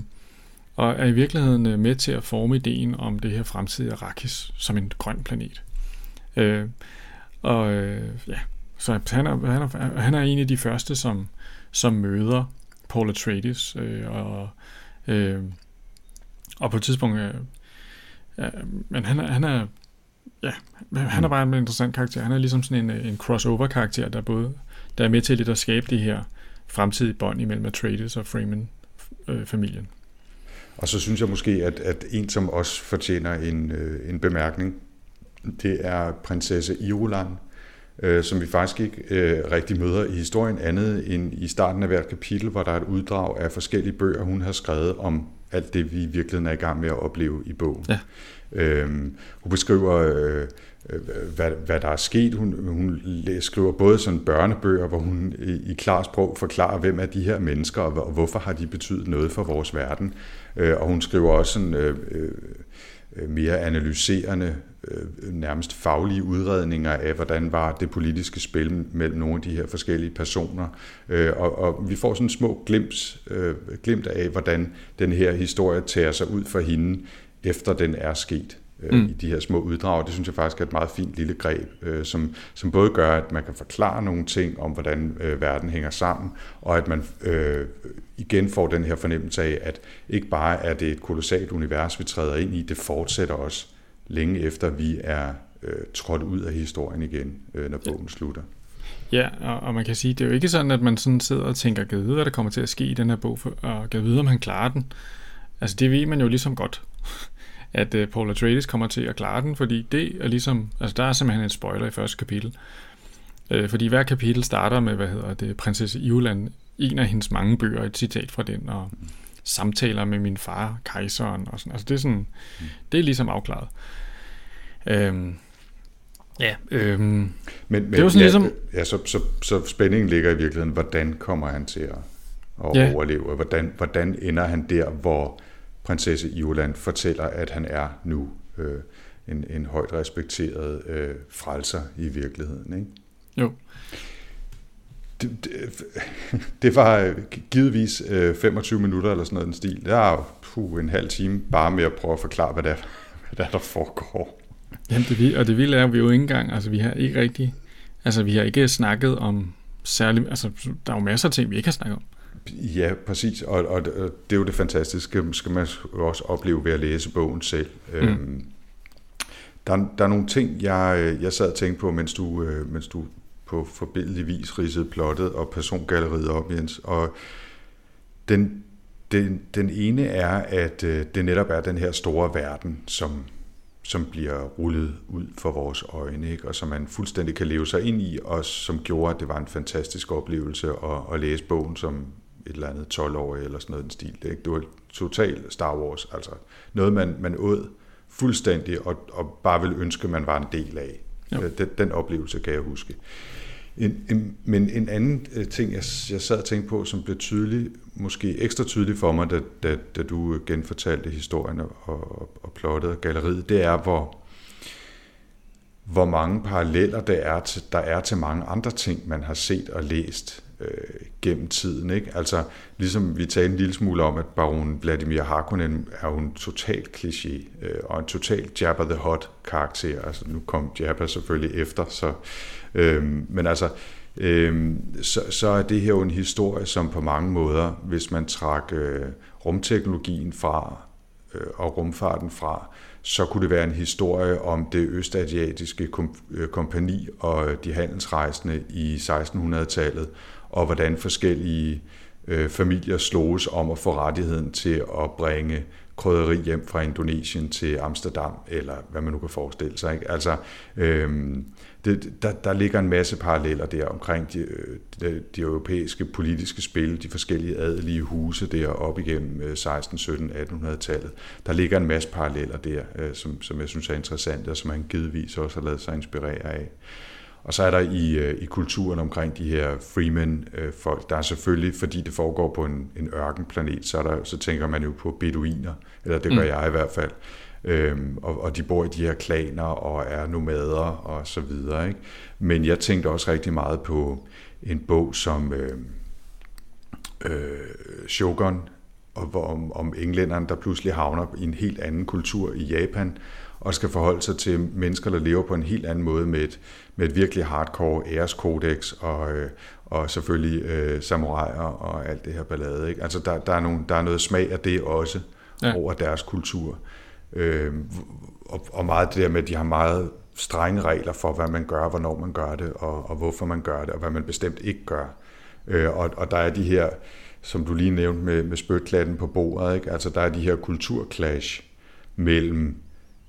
Og er i virkeligheden øh, med til at forme ideen om det her fremtidige Arrakis som en grøn planet. Øh, og øh, ja, så han er, han, er, han er en af de første, som, som møder Paul Atreides øh, og øh, og på et tidspunkt øh, Ja, men han er, han er, ja, han er bare en interessant karakter. Han er ligesom sådan en, øh, en crossover-karakter, der både der er med til lidt at skabe det her fremtidige bånd imellem Atreides og Freeman-familien. Øh, og så synes jeg måske, at, at en, som også fortjener en, øh, en bemærkning, det er prinsesse Irulan, øh, som vi faktisk ikke øh, rigtig møder i historien andet end i starten af hvert kapitel, hvor der er et uddrag af forskellige bøger, hun har skrevet om alt det, vi i virkeligheden er i gang med at opleve i bogen. Ja. Øhm, hun beskriver, øh, øh, hvad, hvad der er sket. Hun, hun skriver både sådan børnebøger, hvor hun i, i klar sprog forklarer, hvem er de her mennesker, og, og hvorfor har de betydet noget for vores verden. Øh, og hun skriver også sådan, øh, øh, mere analyserende, øh, nærmest faglige udredninger af, hvordan var det politiske spil mellem nogle af de her forskellige personer. Øh, og, og vi får sådan små glimt, øh, glimt af, hvordan den her historie tager sig ud for hende efter den er sket øh, mm. i de her små uddrag. Det synes jeg faktisk er et meget fint lille greb, øh, som, som både gør, at man kan forklare nogle ting om, hvordan øh, verden hænger sammen, og at man øh, igen får den her fornemmelse af, at ikke bare er det et kolossalt univers, vi træder ind i, det fortsætter også længe efter vi er øh, trådt ud af historien igen, øh, når bogen ja. slutter. Ja, og, og man kan sige, det er jo ikke sådan, at man sådan sidder og tænker, kan vide, hvad der kommer til at ske i den her bog, for, og kan vide, om han klarer den. Altså det ved man jo ligesom godt at uh, Paul Atreides kommer til at klare den, fordi det er ligesom, altså der er simpelthen en spoiler i første kapitel. Uh, fordi hver kapitel starter med, hvad hedder det, prinsesse Irulan, en af hendes mange bøger, et citat fra den, og samtaler med min far, kejseren, og sådan. Altså det er sådan, mm. det er ligesom afklaret. Øhm, ja, øhm, men, men, det er jo sådan ja, ligesom... Ja, så, så, så spændingen ligger i virkeligheden, hvordan kommer han til at, at ja. overleve, hvordan, hvordan ender han der, hvor prinsesse Ioland fortæller, at han er nu øh, en, en højt respekteret øh, frelser i virkeligheden. Ikke? Jo. Det, det, det var givetvis øh, 25 minutter eller sådan noget en stil. Det er jo puh, en halv time bare med at prøve at forklare, hvad der, hvad der, der foregår. Jamen, det, og det vilde er, at vi jo ikke engang, altså vi har ikke rigtig, altså vi har ikke snakket om særligt, altså der er jo masser af ting, vi ikke har snakket om. Ja, præcis, og, og det er jo det fantastiske, skal man også opleve ved at læse bogen selv. Mm. Øhm, der, der er nogle ting, jeg, jeg sad og tænkte på, mens du, øh, mens du på forbindelig vis ridsede plottet og persongalleriet op, Jens, og den, den, den ene er, at øh, det netop er den her store verden, som, som bliver rullet ud for vores øjne, ikke? og som man fuldstændig kan leve sig ind i, og som gjorde, at det var en fantastisk oplevelse at, at læse bogen som et eller andet 12-årig eller sådan noget den stil. Det, ikke? det var totalt Star Wars, altså noget man, man åd fuldstændig og, og bare ville ønske, man var en del af. Ja. Øh, den, den oplevelse kan jeg huske. En, en, men en anden øh, ting, jeg, jeg sad og tænkte på, som blev tydelig, måske ekstra tydelig for mig, da, da, da du øh, genfortalte historien og, og, og plottet galleriet, det er, hvor, hvor mange paralleller der er, til, der er til mange andre ting, man har set og læst øh, gennem tiden. Ikke? Altså, ligesom vi talte en lille smule om, at baron Vladimir Harkonnen er jo en total kliché, øh, og en total Jabba the Hutt karakter. Altså, nu kom Jabba selvfølgelig efter, så, øh, men altså, øh, så, så er det her jo en historie, som på mange måder, hvis man træk øh, rumteknologien fra øh, og rumfarten fra, så kunne det være en historie om det østasiatiske øh, kompani og de handelsrejsende i 1600-tallet, og hvordan forskellige øh, familier sloges om at få rettigheden til at bringe krydderi hjem fra Indonesien til Amsterdam, eller hvad man nu kan forestille sig. Ikke? Altså, øhm, det, der, der ligger en masse paralleller der omkring de, øh, de, de europæiske politiske spil, de forskellige adelige huse der op igennem 16, 17, 1800-tallet. Der ligger en masse paralleller der, øh, som, som jeg synes er interessante, og som man givetvis også har lavet sig inspirere af. Og så er der i, øh, i kulturen omkring de her Freeman-folk, der er selvfølgelig, fordi det foregår på en, en ørkenplanet, så, er der, så tænker man jo på beduiner, eller det gør mm. jeg i hvert fald. Øhm, og, og de bor i de her klaner og er nomader og så videre. Ikke? Men jeg tænkte også rigtig meget på en bog som øh, øh, Shogun, og om, om englænderne, der pludselig havner i en helt anden kultur i Japan, og skal forholde sig til mennesker, der lever på en helt anden måde med et, med et virkelig hardcore æreskodex og, øh, og selvfølgelig øh, samuraier og alt det her ballade. Ikke? Altså der, der, er nogle, der er noget smag af det også ja. over deres kultur. Øh, og, og meget det der med, at de har meget strenge regler for, hvad man gør, hvornår man gør det, og, og hvorfor man gør det, og hvad man bestemt ikke gør. Øh, og, og der er de her, som du lige nævnte med, med spytklatten på bordet, ikke? altså der er de her kulturclash mellem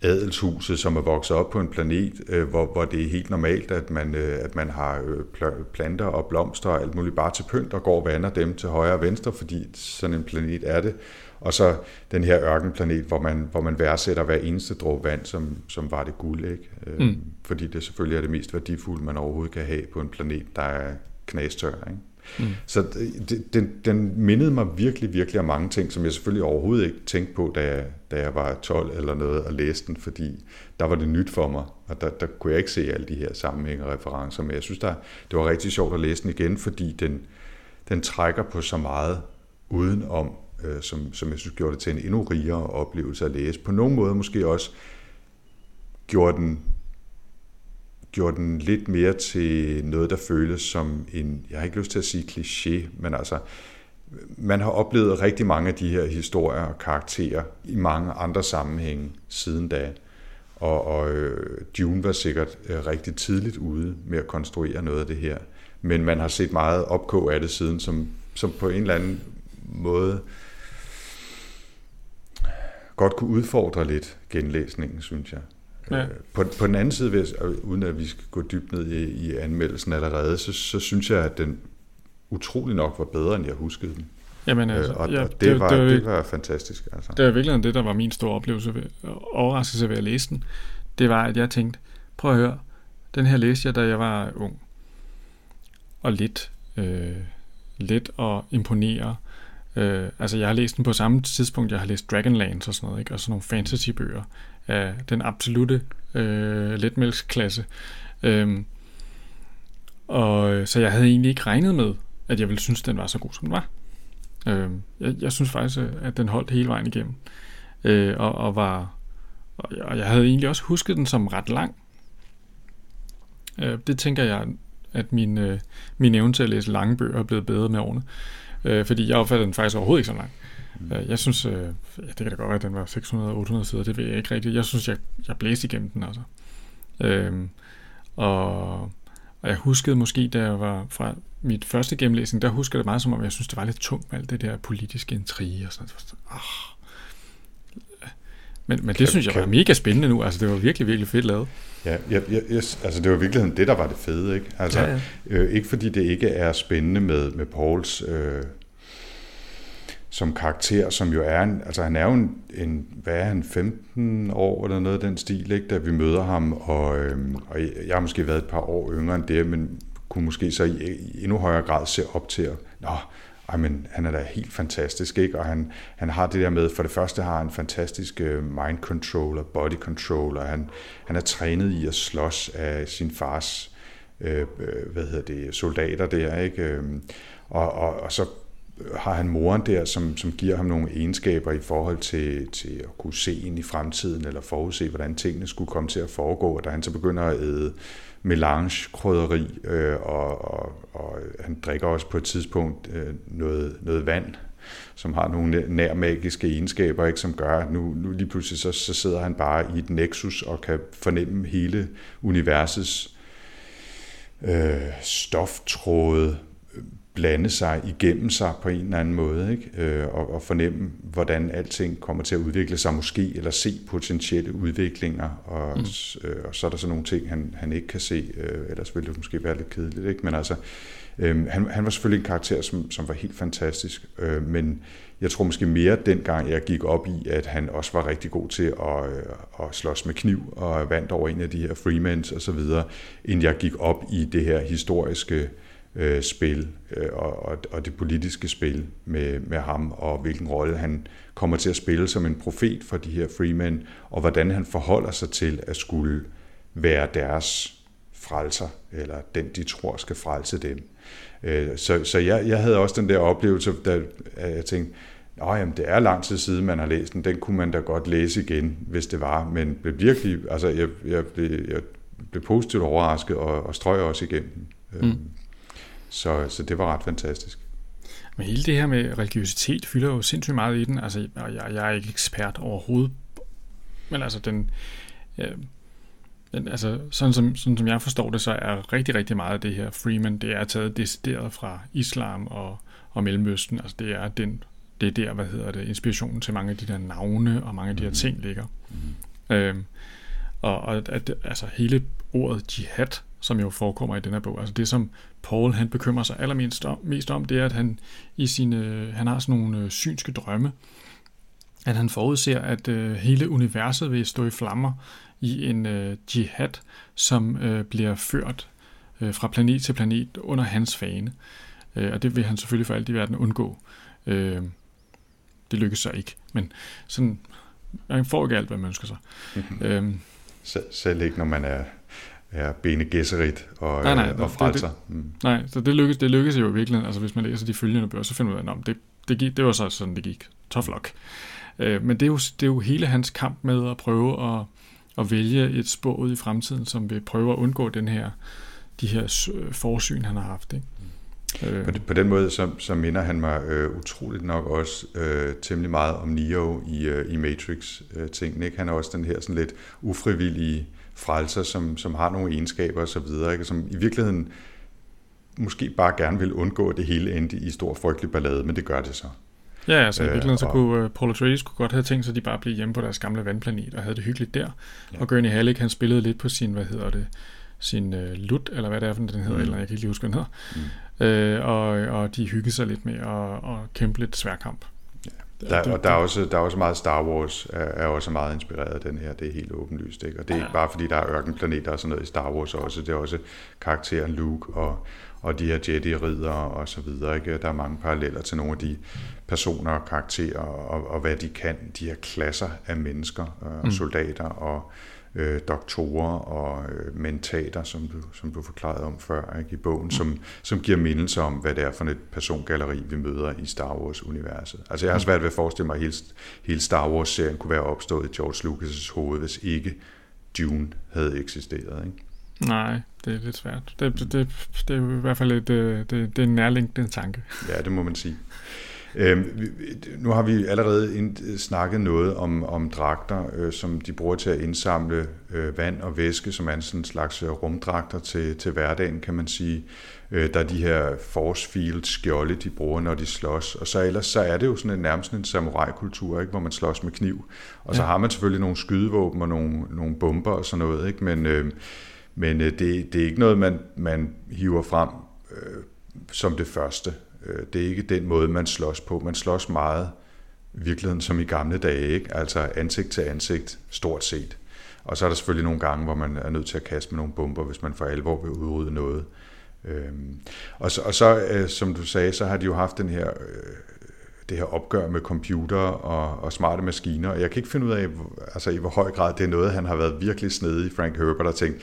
adelshuset, som er vokset op på en planet, øh, hvor, hvor det er helt normalt, at man, øh, at man har øh, planter og blomster og alt muligt bare til pynt, og går og vander dem til højre og venstre, fordi sådan en planet er det. Og så den her ørkenplanet, hvor man, hvor man værdsætter hver eneste dråbe vand, som, som var det guld, ikke? Øh, mm. Fordi det selvfølgelig er det mest værdifulde, man overhovedet kan have på en planet, der er knastør, ikke? Mm. Så det, den, den mindede mig virkelig, virkelig om mange ting, som jeg selvfølgelig overhovedet ikke tænkte på, da jeg, da jeg var 12 eller noget og læste den, fordi der var det nyt for mig, og der, der kunne jeg ikke se alle de her sammenhænge og referencer, men jeg synes, der, det var rigtig sjovt at læse den igen, fordi den, den trækker på så meget udenom, øh, som, som jeg synes gjorde det til en endnu rigere oplevelse at læse. På nogen måde måske også gjorde den gjorde den lidt mere til noget, der føles som en, jeg har ikke lyst til at sige kliché, men altså, man har oplevet rigtig mange af de her historier og karakterer i mange andre sammenhænge siden da. Og, og øh, Dune var sikkert øh, rigtig tidligt ude med at konstruere noget af det her. Men man har set meget opkog af det siden, som, som på en eller anden måde godt kunne udfordre lidt genlæsningen, synes jeg. Ja. Øh, på, på den anden side, hvis, uden at vi skal gå dybt ned i, i anmeldelsen allerede, så, så synes jeg, at den utrolig nok var bedre, end jeg huskede den. Jamen, altså, øh, og, ja, og det, det, var, det, var, det var fantastisk. Altså. Det var virkelig det, der var min store oplevelse ved, overraskelse ved at læse den. Det var, at jeg tænkte, prøv at høre, den her læste jeg, da jeg var ung. Og lidt, øh, lidt at imponere. Øh, altså, jeg har læst den på samme tidspunkt, jeg har læst Dragonlance og sådan noget, ikke? og sådan nogle fantasy-bøger af den absolute øh, letmælksklasse. Øhm, og øh, så jeg havde egentlig ikke regnet med, at jeg ville synes, den var så god, som den var. Øhm, jeg, jeg synes faktisk, øh, at den holdt hele vejen igennem. Øh, og, og var og jeg, og jeg havde egentlig også husket den som ret lang. Øh, det tænker jeg, at min, øh, min evne til at læse lange bøger er blevet bedre med årene. Øh, fordi jeg opfattede den faktisk overhovedet ikke så lang. Mm. Jeg synes, øh, ja, det kan da godt være, at den var 600-800 sider, det ved jeg ikke rigtigt. Jeg synes, jeg, jeg blæste igennem den altså. Øhm, og, og jeg huskede måske, da jeg var fra mit første gennemlæsning, der husker det meget som om, jeg synes, det var lidt tungt med alt det der politiske intrige og sådan noget. Oh. Men, men det kan, synes jeg kan... var mega spændende nu. Altså, det var virkelig, virkelig fedt lavet. Ja, ja, ja yes, altså det var virkelig det, der var det fede. Ikke? Altså, ja, ja. Øh, ikke fordi det ikke er spændende med, med Pauls øh, som karakter, som jo er en, altså han er jo en, en hvad er han, 15 år eller noget af den stil, ikke, da vi møder ham, og, øhm, og jeg har måske været et par år yngre end det, men kunne måske så i, i endnu højere grad se op til, at, nå, ej, men han er da helt fantastisk, ikke? Og han, han har det der med, for det første har han en fantastisk øh, mind control og body control, og han, han er trænet i at slås af sin fars øh, øh hvad hedder det, soldater der, ikke? Øhm, og, og, og så har han moren der, som, som giver ham nogle egenskaber i forhold til, til at kunne se ind i fremtiden, eller forudse, hvordan tingene skulle komme til at foregå, og da han så begynder at æde melange-krydderi, øh, og, og, og han drikker også på et tidspunkt øh, noget, noget vand, som har nogle nærmagiske egenskaber, ikke, som gør, at nu, nu lige pludselig så, så sidder han bare i et nexus og kan fornemme hele universets øh, stoftråde, blande sig igennem sig på en eller anden måde, ikke? Øh, og, og fornemme, hvordan alting kommer til at udvikle sig måske, eller se potentielle udviklinger, og, mm. øh, og så er der så nogle ting, han, han ikke kan se, øh, ellers ville det måske være lidt kedeligt, ikke? men altså, øh, han, han var selvfølgelig en karakter, som, som var helt fantastisk, øh, men jeg tror måske mere dengang, jeg gik op i, at han også var rigtig god til at, at slås med kniv, og vandt over en af de her Freemans og så videre, end jeg gik op i det her historiske øh, spil øh, og, og det politiske spil med, med ham, og hvilken rolle han kommer til at spille som en profet for de her freemen, og hvordan han forholder sig til at skulle være deres frelser, eller den, de tror skal frelse dem. Øh, så så jeg, jeg havde også den der oplevelse, da jeg tænkte, Nå, jamen, det er lang tid siden, man har læst den. Den kunne man da godt læse igen, hvis det var. Men blev virkelig, altså, jeg, jeg, blev, jeg blev positivt overrasket og, og strøg også igennem. Øh, mm. Så, så det var ret fantastisk. Men hele det her med religiøsitet fylder jo sindssygt meget i den. Altså, jeg, jeg er ikke ekspert overhovedet. Men altså, den, ja, den altså, sådan, som, sådan som jeg forstår det, så er rigtig, rigtig meget af det her Freeman, det er taget decideret fra islam og, og Mellemøsten. Altså, det er den det er der, hvad hedder det, inspirationen til mange af de der navne og mange af de her mm. ting ligger. Øhm, og, og at, altså hele ordet jihad, som jo forekommer i den her bog, altså det som Paul han bekymrer sig allermest om, mest om, det er, at han i sine, han har sådan nogle øh, synske drømme, at han forudser, at øh, hele universet vil stå i flammer i en øh, jihad, som øh, bliver ført øh, fra planet til planet under hans fane. Øh, og det vil han selvfølgelig for alt i verden undgå. Øh, det lykkes så ikke, men sådan, man får ikke alt, hvad man ønsker sig. Mm-hmm. Øh, Selv ikke, når man er, er benegæsserigt og, nej, nej, og frelser. Det, det, mm. Nej, så det lykkes, det lykkes jo virkelig. Altså hvis man læser de følgende bøger, så finder man ud af, at det, det, gik, det var så sådan, det gik. Tough luck. Øh, men det er, jo, det er jo hele hans kamp med at prøve at, at vælge et spor ud i fremtiden, som vil prøve at undgå den her, de her forsyn, han har haft. Ikke? Øh. På, på den måde, så, så minder han mig øh, utroligt nok også øh, temmelig meget om Neo i, øh, i Matrix-tingene. Øh, han er også den her sådan lidt ufrivillige frelser, som, som har nogle egenskaber osv., ikke? som i virkeligheden måske bare gerne vil undgå, at det hele endte i stor frygtelig ballade, men det gør det så. Ja, altså i virkeligheden så og, kunne uh, Paul Atreides kunne godt have tænkt sig, at de bare blev hjemme på deres gamle vandplanet og havde det hyggeligt der. Ja. Og Gurney Halleck, han spillede lidt på sin, hvad hedder det, sin uh, lut, eller hvad det er, for den hedder, mm. eller jeg kan ikke lige huske, hvad den hedder. Mm. Uh, og, og de hyggede sig lidt med at, at kæmpe lidt sværkamp. Der, og der er, også, der er også meget Star Wars, er, er også meget inspireret af den her, det er helt åbenlyst. Ikke? Og det er ikke bare fordi, der er ørkenplaneter og sådan noget i Star Wars også, det er også karakteren Luke og, og de her Jedi-ridder og så videre. Ikke? Der er mange paralleller til nogle af de personer og karakterer og, og hvad de kan, de her klasser af mennesker og mm. soldater og øh, doktorer og øh, mentater, som du, som du forklarede om før ikke, i bogen, som, som giver mindelse om, hvad det er for et persongalleri, vi møder i Star Wars-universet. Altså jeg har svært ved at forestille mig, at hele, hele Star Wars-serien kunne være opstået i George Lucas' hoved, hvis ikke Dune havde eksisteret. Ikke? Nej, det er lidt svært. Det, det, det, det er i hvert fald et, øh, det, det er en nærliggende tanke. Ja, det må man sige. Øhm, nu har vi allerede ind, snakket noget om, om dragter, øh, som de bruger til at indsamle øh, vand og væske, som er en sådan slags øh, rumdragter til, til hverdagen, kan man sige. Øh, der er de her force field skjolde, de bruger, når de slås. Og så ellers så er det jo sådan en, nærmest en samurai-kultur, ikke? hvor man slås med kniv. Og så ja. har man selvfølgelig nogle skydevåben og nogle, nogle bomber og sådan noget, ikke? men, øh, men øh, det, det er ikke noget, man, man hiver frem øh, som det første. Øh, det er ikke den måde, man slås på. Man slås meget virkeligheden som i gamle dage, ikke? altså ansigt til ansigt, stort set. Og så er der selvfølgelig nogle gange, hvor man er nødt til at kaste med nogle bomber, hvis man for alvor vil udrydde noget. Øhm, og så, og så øh, som du sagde, så har de jo haft den her, øh, det her opgør med computer og, og smarte maskiner. Jeg kan ikke finde ud af, altså, i hvor høj grad det er noget, han har været virkelig snedig, Frank Herbert, og tænkt,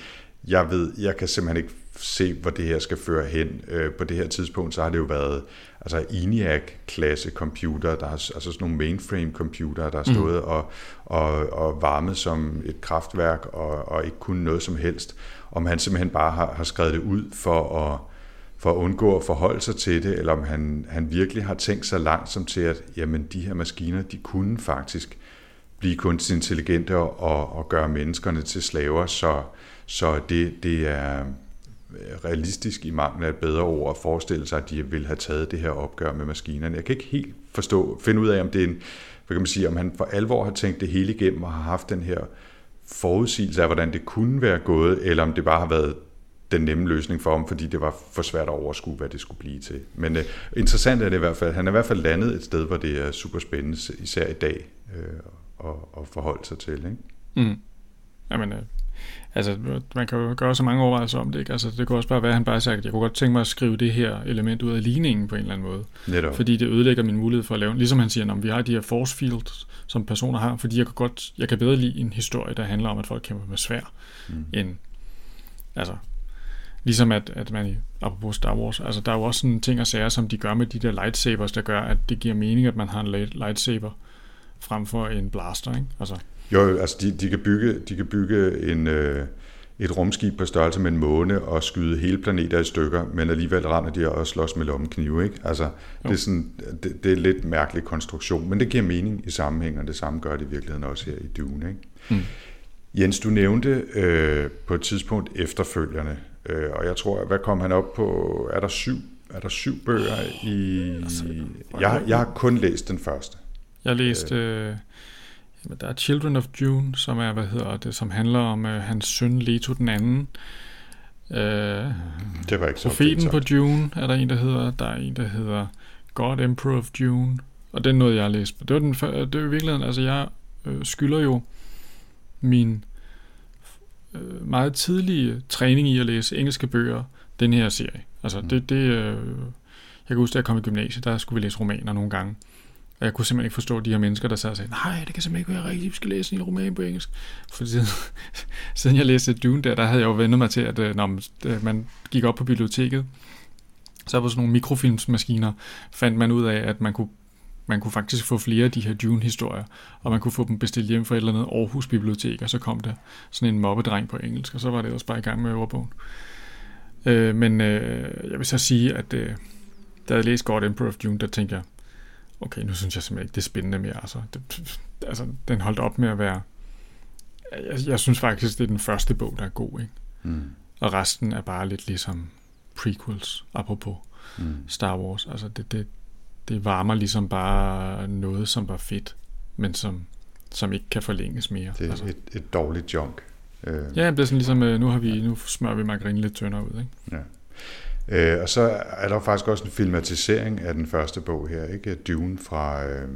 jeg ved, jeg kan simpelthen ikke se, hvor det her skal føre hen. Øh, på det her tidspunkt, så har det jo været altså ENIAC-klasse computer, der har, altså sådan nogle mainframe computer, der har mm. stået mm. og, og, og varmet som et kraftværk og, og ikke kunne noget som helst. Om han simpelthen bare har, har skrevet det ud for at, for at undgå at forholde sig til det, eller om han, han virkelig har tænkt sig langsomt til, at jamen, de her maskiner, de kunne faktisk blive kunstigt intelligente og, og gøre menneskerne til slaver, så, så det, det er realistisk i mangel af et bedre ord at forestille sig, at de vil have taget det her opgør med maskinerne. Jeg kan ikke helt forstå, finde ud af, om det er en, hvad kan man sige, om han for alvor har tænkt det hele igennem og har haft den her forudsigelse af, hvordan det kunne være gået, eller om det bare har været den nemme løsning for ham, fordi det var for svært at overskue, hvad det skulle blive til. Men uh, interessant er det i hvert fald. Han er i hvert fald landet et sted, hvor det er super spændende, især i dag, uh, at, at forholde sig til. Ikke? Mm. Jamen, uh, altså, man kan jo gøre så mange overvejelser om det, ikke? Altså, det kunne også bare være, at han bare sagde, at jeg kunne godt tænke mig at skrive det her element ud af ligningen på en eller anden måde. Netop. Fordi det ødelægger min mulighed for at lave, ligesom han siger, når vi har de her force fields, som personer har, fordi jeg kan godt, jeg kan bedre lide en historie, der handler om, at folk kæmper med svær, mm. end, altså, Ligesom at, at man i, apropos Star Wars, altså der er jo også sådan ting og sager, som de gør med de der lightsabers, der gør, at det giver mening, at man har en lightsaber frem for en blaster, ikke? Altså. Jo, altså de, de, kan bygge, de kan bygge en, øh, et rumskib på størrelse med en måne og skyde hele planeter i stykker, men alligevel render de og slås med lommeknive. Ikke? Altså, det, er sådan, det, det er lidt mærkelig konstruktion, men det giver mening i sammenhæng, og det samme gør det i virkeligheden også her i Dune. Ikke? Mm. Jens, du nævnte øh, på et tidspunkt efterfølgerne, øh, og jeg tror, hvad kom han op på? Er der syv, er der syv bøger i... Altså, jeg, jeg har kun læst den første. Jeg læste... Øh, Jamen, der er Children of June, som er, hvad hedder det, som handler om uh, hans søn Leto den anden. Uh, det var ikke så Profeten på June er der en, der hedder. Der er en, der hedder God Emperor of June. Og den nåede jeg at læse. Det var, den, det var i virkeligheden, altså jeg øh, skylder jo min øh, meget tidlige træning i at læse engelske bøger, den her serie. Altså mm. det, det øh, jeg kan huske, da jeg kom i gymnasiet, der skulle vi læse romaner nogle gange. Og jeg kunne simpelthen ikke forstå de her mennesker, der sad og sagde, nej, det kan simpelthen ikke være rigtigt, vi skal læse en roman på engelsk. For siden, siden jeg læste Dune der, der havde jeg jo vendt mig til, at øh, når øh, man gik op på biblioteket, så på sådan nogle mikrofilmsmaskiner fandt man ud af, at man kunne man kunne faktisk få flere af de her Dune-historier, og man kunne få dem bestilt hjem fra et eller andet Aarhus Bibliotek, og så kom der sådan en mobbedreng på engelsk, og så var det også bare i gang med ordbogen. Øh, men øh, jeg vil så sige, at øh, da jeg læste God Emperor of Dune, der tænkte jeg, okay, nu synes jeg simpelthen ikke, det er spændende mere. Altså, det, altså den holdt op med at være... Jeg, jeg synes faktisk, det er den første bog, der er god, ikke? Mm. Og resten er bare lidt ligesom prequels, apropos mm. Star Wars. Altså, det, det, det varmer ligesom bare noget, som var fedt, men som, som ikke kan forlænges mere. Det er altså. et, et dårligt junk. Øh. Ja, det er sådan ligesom, øh, nu, har vi, nu smører vi margarine lidt tyndere ud. Ikke? Ja. Øh, og så er der faktisk også en filmatisering af den første bog her, ikke? Dune fra, øh,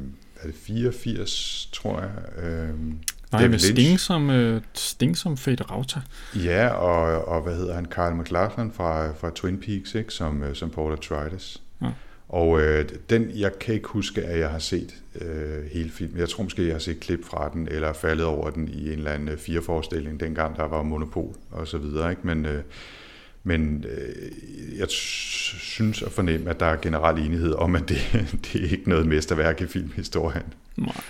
er det 84, tror jeg. Øh, Nej, David med Sting som, øh, Sting som Fate Rauta. Ja, og, og hvad hedder han, Carl McLachlan fra, fra Twin Peaks, ikke? Som, øh, som Paul Atreides. Ja. Og øh, den, jeg kan ikke huske, at jeg har set øh, hele filmen. Jeg tror måske, jeg har set klip fra den, eller faldet over den i en eller anden øh, fireforestilling, dengang der var monopol og så videre. Ikke? Men, øh, men øh, jeg synes at fornemme, at der er generel enighed om, at det, det er ikke noget mesterværk i filmhistorien. Nej.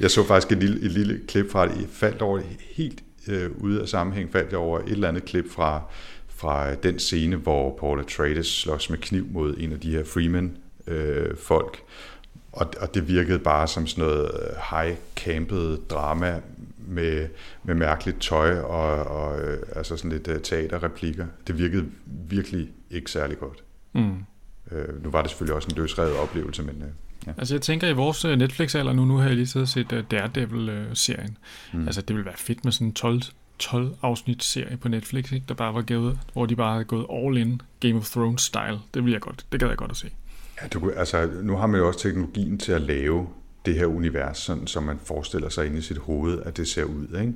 Jeg så faktisk et lille, et lille klip fra det. Jeg faldt over helt øh, ude af sammenhæng, faldt jeg over et eller andet klip fra fra den scene, hvor Paul Atreides slås med kniv mod en af de her Freeman-folk. Øh, og, og det virkede bare som sådan noget high-campet drama med, med mærkeligt tøj og, og øh, altså sådan lidt uh, teaterreplikker. Det virkede virkelig ikke særlig godt. Mm. Øh, nu var det selvfølgelig også en løsredet oplevelse, men... Øh, ja. Altså jeg tænker i vores Netflix-alder nu, nu har jeg lige siddet og set Daredevil-serien. Mm. Altså det ville være fedt med sådan en 12 12 afsnit serie på Netflix, ikke? der bare var gået, hvor de bare havde gået all in Game of Thrones style. Det vil jeg godt, det gad jeg godt at se. Ja, du, altså, nu har man jo også teknologien til at lave det her univers, sådan, som man forestiller sig inde i sit hoved, at det ser ud. Ikke?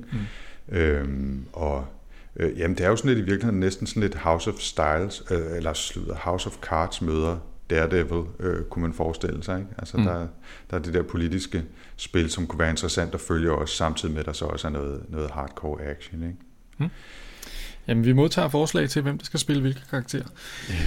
Mm. Øhm, og øh, jamen, det er jo sådan lidt i virkeligheden næsten sådan lidt House of Styles, øh, eller slutter House of Cards møder Daredevil, øh, kunne man forestille sig. Ikke? Altså, mm. der, der er det der politiske spil, som kunne være interessant at følge også, samtidig med, at der så også er noget, noget hardcore action. Ikke? Mm. Jamen, vi modtager forslag til, hvem der skal spille hvilke karakterer.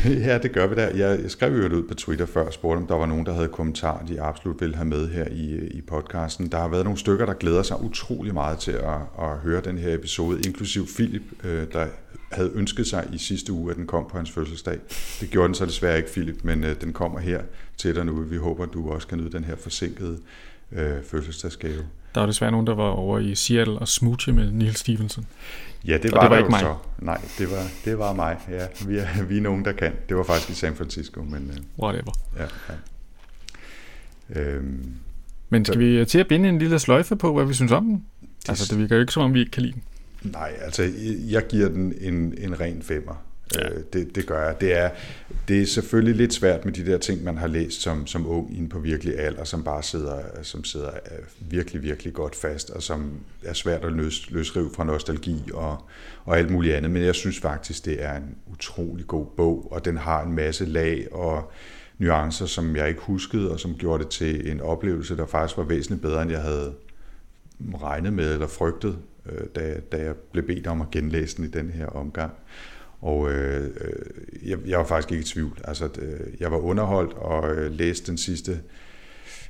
ja, det gør vi der. Jeg skrev jo det ud på Twitter før og spurgte, om der var nogen, der havde kommentarer, de absolut ville have med her i, i podcasten. Der har været nogle stykker, der glæder sig utrolig meget til at, at høre den her episode, inklusiv Philip, øh, der havde ønsket sig i sidste uge, at den kom på hans fødselsdag. Det gjorde den så desværre ikke, Philip, men øh, den kommer her til dig nu. Vi håber, du også kan nyde den her forsinkede øh, fødselsdagsgave. Der var desværre nogen, der var over i Seattle og smoochie med Neil Stevenson. Ja, det var, det var ikke mig. Så. Nej, det var, det var mig. Ja, vi, er, vi er nogen, der kan. Det var faktisk i San Francisco. Men, uh, Whatever. Ja, ja. Øhm, men skal så, vi til at binde en lille sløjfe på, hvad vi synes om den? Det, altså, det virker jo ikke, som om vi ikke kan lide den. Nej, altså, jeg giver den en, en ren femmer. Ja. Øh, det, det gør jeg. Det er, det er selvfølgelig lidt svært med de der ting, man har læst som, som ung inde på virkelig alder, som bare sidder, som sidder øh, virkelig, virkelig godt fast, og som er svært at løs, løsrive fra nostalgi og, og alt muligt andet. Men jeg synes faktisk, det er en utrolig god bog, og den har en masse lag og nuancer, som jeg ikke huskede, og som gjorde det til en oplevelse, der faktisk var væsentligt bedre, end jeg havde regnet med eller frygtet, øh, da, da jeg blev bedt om at genlæse den i den her omgang. Og øh, øh, jeg, jeg var faktisk ikke i tvivl. Altså, øh, jeg var underholdt og øh, læste den sidste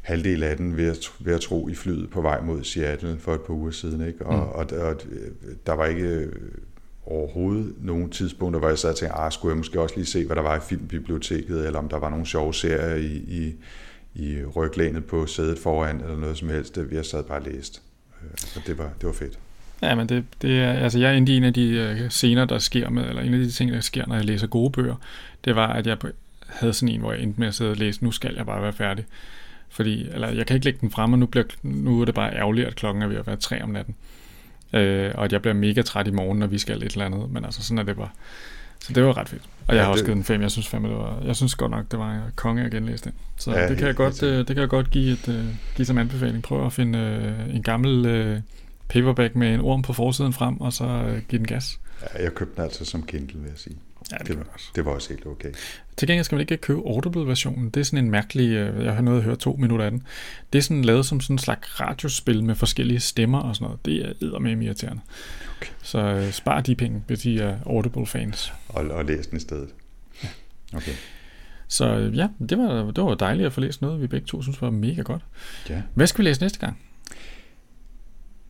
halvdel af den ved at, ved at tro i flyet på vej mod Seattle for et par uger siden. Ikke? Og, mm. og, og, der var ikke overhovedet nogen tidspunkter, hvor jeg sad og tænkte, ah, skulle jeg måske også lige se, hvad der var i filmbiblioteket, eller om der var nogle sjove serier i, i, i ryglænet på sædet foran, eller noget som helst. Jeg sad bare og læste. Og det var, det var fedt. Ja, men det, det er, altså jeg inde i en af de uh, scener, der sker med, eller en af de ting, der sker, når jeg læser gode bøger, det var, at jeg havde sådan en, hvor jeg endte med at sidde og læse, nu skal jeg bare være færdig. Fordi, eller jeg kan ikke lægge den frem, og nu, bliver, nu er det bare ærgerligt, at klokken er ved at være tre om natten. Øh, og at jeg bliver mega træt i morgen, når vi skal et eller andet. Men altså, sådan er det bare. Så det var ret fedt. Og jeg ja, har også det... givet den fem. Jeg synes fandme, det var, jeg synes godt nok, det var konge at genlæse den. Så ja, det, kan jeg godt, øh, det kan jeg godt give, et, uh, give som anbefaling. Prøv at finde uh, en gammel uh, paperback med en orm på forsiden frem, og så uh, give den gas. Ja, jeg købte den altså som Kindle, vil jeg sige. Ja, det, det, var, også. det var også helt okay. Til gengæld skal man ikke købe Audible-versionen. Det er sådan en mærkelig, jeg har noget at høre to minutter af den. Det er sådan lavet som sådan en slags radiospil med forskellige stemmer og sådan noget. Det er eddermame irriterende. Okay. Så uh, spar de penge, hvis I er Audible-fans. Og, og læs den i stedet. Ja. Okay. Så ja, det var, det var dejligt at få læst noget, vi begge to synes var mega godt. Ja. Hvad skal vi læse næste gang?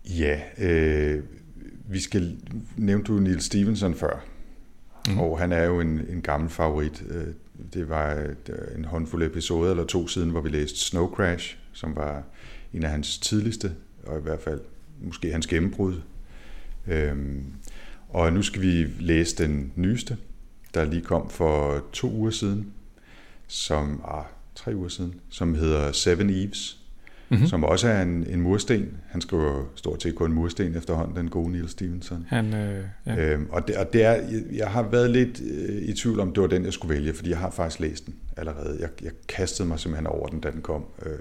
Ja, øh, vi skal nævne du Neil Stevenson før. Mm. Og han er jo en, en gammel favorit. Øh, det var et, en håndfuld episoder eller to siden, hvor vi læste Snow Crash, som var en af hans tidligste, og i hvert fald måske hans gennembrud. Øhm, og nu skal vi læse den nyeste, der lige kom for to uger siden, som ah, tre uger siden, som hedder Seven Eves, mm-hmm. som også er en, en mursten. Han skriver stort set kun mursten efterhånden, den gode Neil Stevenson. Han, øh, ja. øhm, og, det, og det er, jeg, jeg har været lidt øh, i tvivl om, det var den, jeg skulle vælge, fordi jeg har faktisk læst den allerede. Jeg, jeg kastede mig simpelthen over den, da den kom. Øh,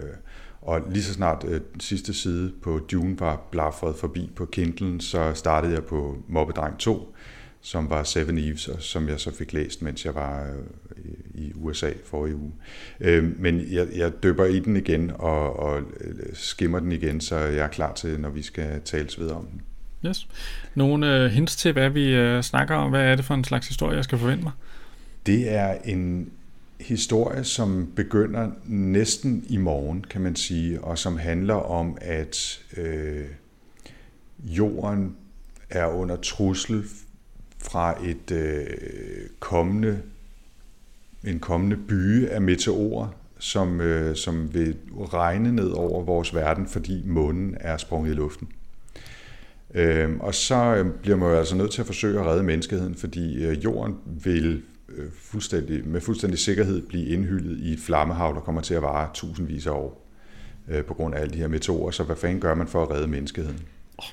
og lige så snart øh, sidste side på Dune var blafret forbi på Kindlen, så startede jeg på Mobbedreng 2, som var Seven Eves, og som jeg så fik læst, mens jeg var øh, i USA for i uge. Øh, men jeg, jeg døber i den igen og, og øh, skimmer den igen, så jeg er klar til, når vi skal tales videre om den. Yes. Nogle hints til, hvad vi snakker om. Hvad er det for en slags historie, jeg skal forvente mig? Det er en historie, som begynder næsten i morgen, kan man sige, og som handler om, at øh, jorden er under trussel fra et øh, kommende en kommende byge af meteorer, som, øh, som vil regne ned over vores verden, fordi månen er sprunget i luften. Øh, og så øh, bliver man jo altså nødt til at forsøge at redde menneskeheden, fordi øh, jorden vil øh, fuldstændig, med fuldstændig sikkerhed blive indhyldet i et flammehav, der kommer til at vare tusindvis af år øh, på grund af alle de her meteorer. Så hvad fanden gør man for at redde menneskeheden? Oh.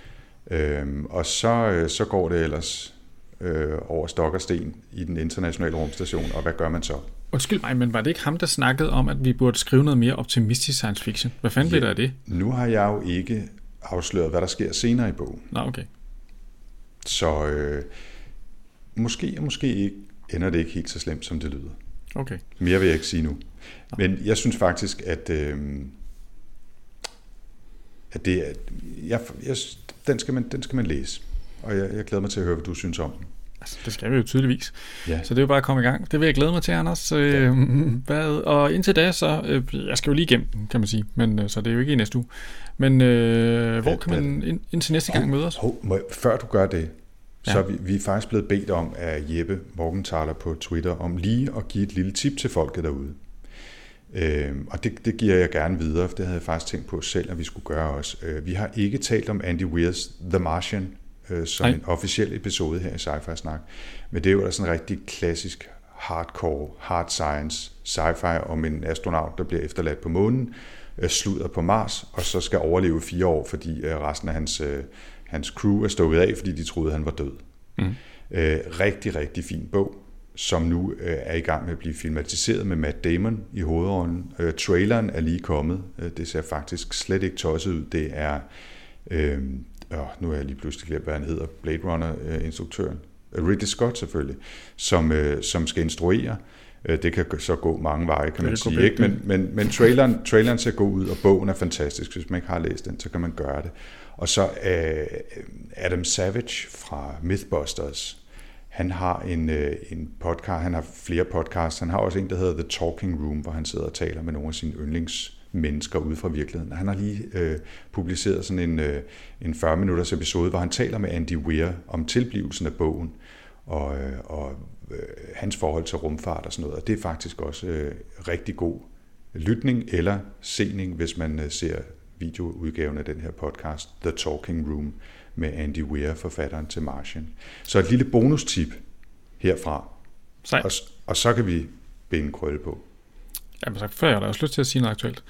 Øh, og så, øh, så går det ellers øh, over stok og sten i den internationale rumstation, og hvad gør man så? Undskyld mig, men var det ikke ham, der snakkede om, at vi burde skrive noget mere optimistisk science fiction? Hvad fanden ja, blev der af det? Nu har jeg jo ikke afsløret, hvad der sker senere i bogen. Nå, okay. Så øh, måske og måske ikke ender det ikke helt så slemt, som det lyder. Okay. Mere vil jeg ikke sige nu. Men jeg synes faktisk, at, øh, at det er, jeg, jeg, den, skal man, den skal man læse og jeg, jeg glæder mig til at høre, hvad du synes om den. Altså, det skal vi jo tydeligvis. Ja. Så det er jo bare at komme i gang. Det vil jeg glæde mig til, Anders. Øh, ja. hvad, og indtil da, så... Øh, jeg skal jo lige igennem den, kan man sige. Men, øh, så det er jo ikke i næste uge. Men øh, hvor ja, kan man ind, indtil næste gang møde os? Hov, må jeg, før du gør det, ja. så er vi, vi er faktisk blevet bedt om af Jeppe Morgenthaler på Twitter, om lige at give et lille tip til folket derude. Øh, og det, det giver jeg gerne videre, for det havde jeg faktisk tænkt på selv, at vi skulle gøre også. Øh, vi har ikke talt om Andy Weir's The Martian øh, som Nej. en officiel episode her i Sci-Fi Snak. Men det er jo sådan en rigtig klassisk hardcore, hard science sci-fi om en astronaut, der bliver efterladt på månen, øh, slutter på Mars, og så skal overleve fire år, fordi øh, resten af hans, øh, hans crew er stået af, fordi de troede, han var død. Mm. Øh, rigtig, rigtig fin bog, som nu øh, er i gang med at blive filmatiseret med Matt Damon i hovedrollen. Øh, traileren er lige kommet. Øh, det ser faktisk slet ikke tosset ud. Det er øh, oh, nu er jeg lige pludselig glemt, hvad han hedder, Blade Runner-instruktøren, øh, Ridley Scott selvfølgelig, som, øh, som skal instruere. Øh, det kan så gå mange veje, kan det man sige. Ikke? Men, men, men traileren, traileren ser god ud, og bogen er fantastisk. Hvis man ikke har læst den, så kan man gøre det. Og så øh, Adam Savage fra Mythbusters. Han har en, øh, en podcast, han har flere podcasts. Han har også en, der hedder The Talking Room, hvor han sidder og taler med nogle af sine yndlings mennesker ude fra virkeligheden. Han har lige øh, publiceret sådan en, øh, en 40-minutters episode, hvor han taler med Andy Weir om tilblivelsen af bogen og, øh, og øh, hans forhold til rumfart og sådan noget. Og det er faktisk også øh, rigtig god lytning eller sening, hvis man øh, ser videoudgaven af den her podcast, The Talking Room, med Andy Weir, forfatteren til Martian. Så et lille bonustip herfra. Og, og så kan vi binde krølle på. Jamen, så før jeg har også lyst til at sige noget aktuelt.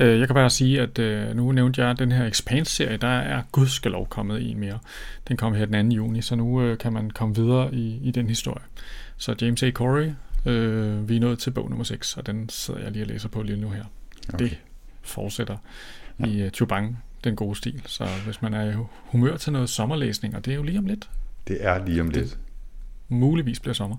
Øh, jeg kan bare sige, at øh, nu nævnte jeg den her Expanse-serie, der er gudskelov kommet en mere. Den kom her den 2. juni, så nu øh, kan man komme videre i, i den historie. Så James A. Corey, øh, vi er nået til bog nummer 6, og den sidder jeg lige og læser på lige nu her. Okay. Det fortsætter ja. i uh, Chubang, den gode stil. Så hvis man er i humør til noget sommerlæsning, og det er jo lige om lidt. Det er lige om lidt. Det muligvis bliver sommer.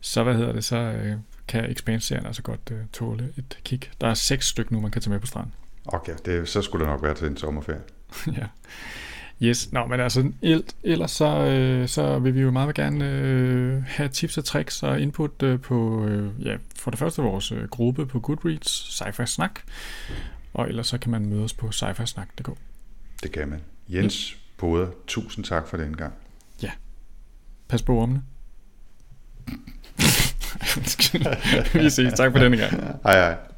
Så hvad hedder det, så øh, kan Expanse-serien altså godt øh, tåle et kig. Der er seks stykker nu, man kan tage med på stranden. Okay, det, så skulle det nok være til en sommerferie. ja. Yes, Nå, men altså ellers så, øh, så vil vi jo meget gerne øh, have tips og tricks og input øh, på, øh, ja, for det første vores øh, gruppe på Goodreads, sci Snak, og ellers så kan man møde os på sci snak.dk. Det kan man. Jens ja. Poder, tusind tak for den gang. Ja. Pas på ormene. vi ses. Tak for denne gang. Hej hej.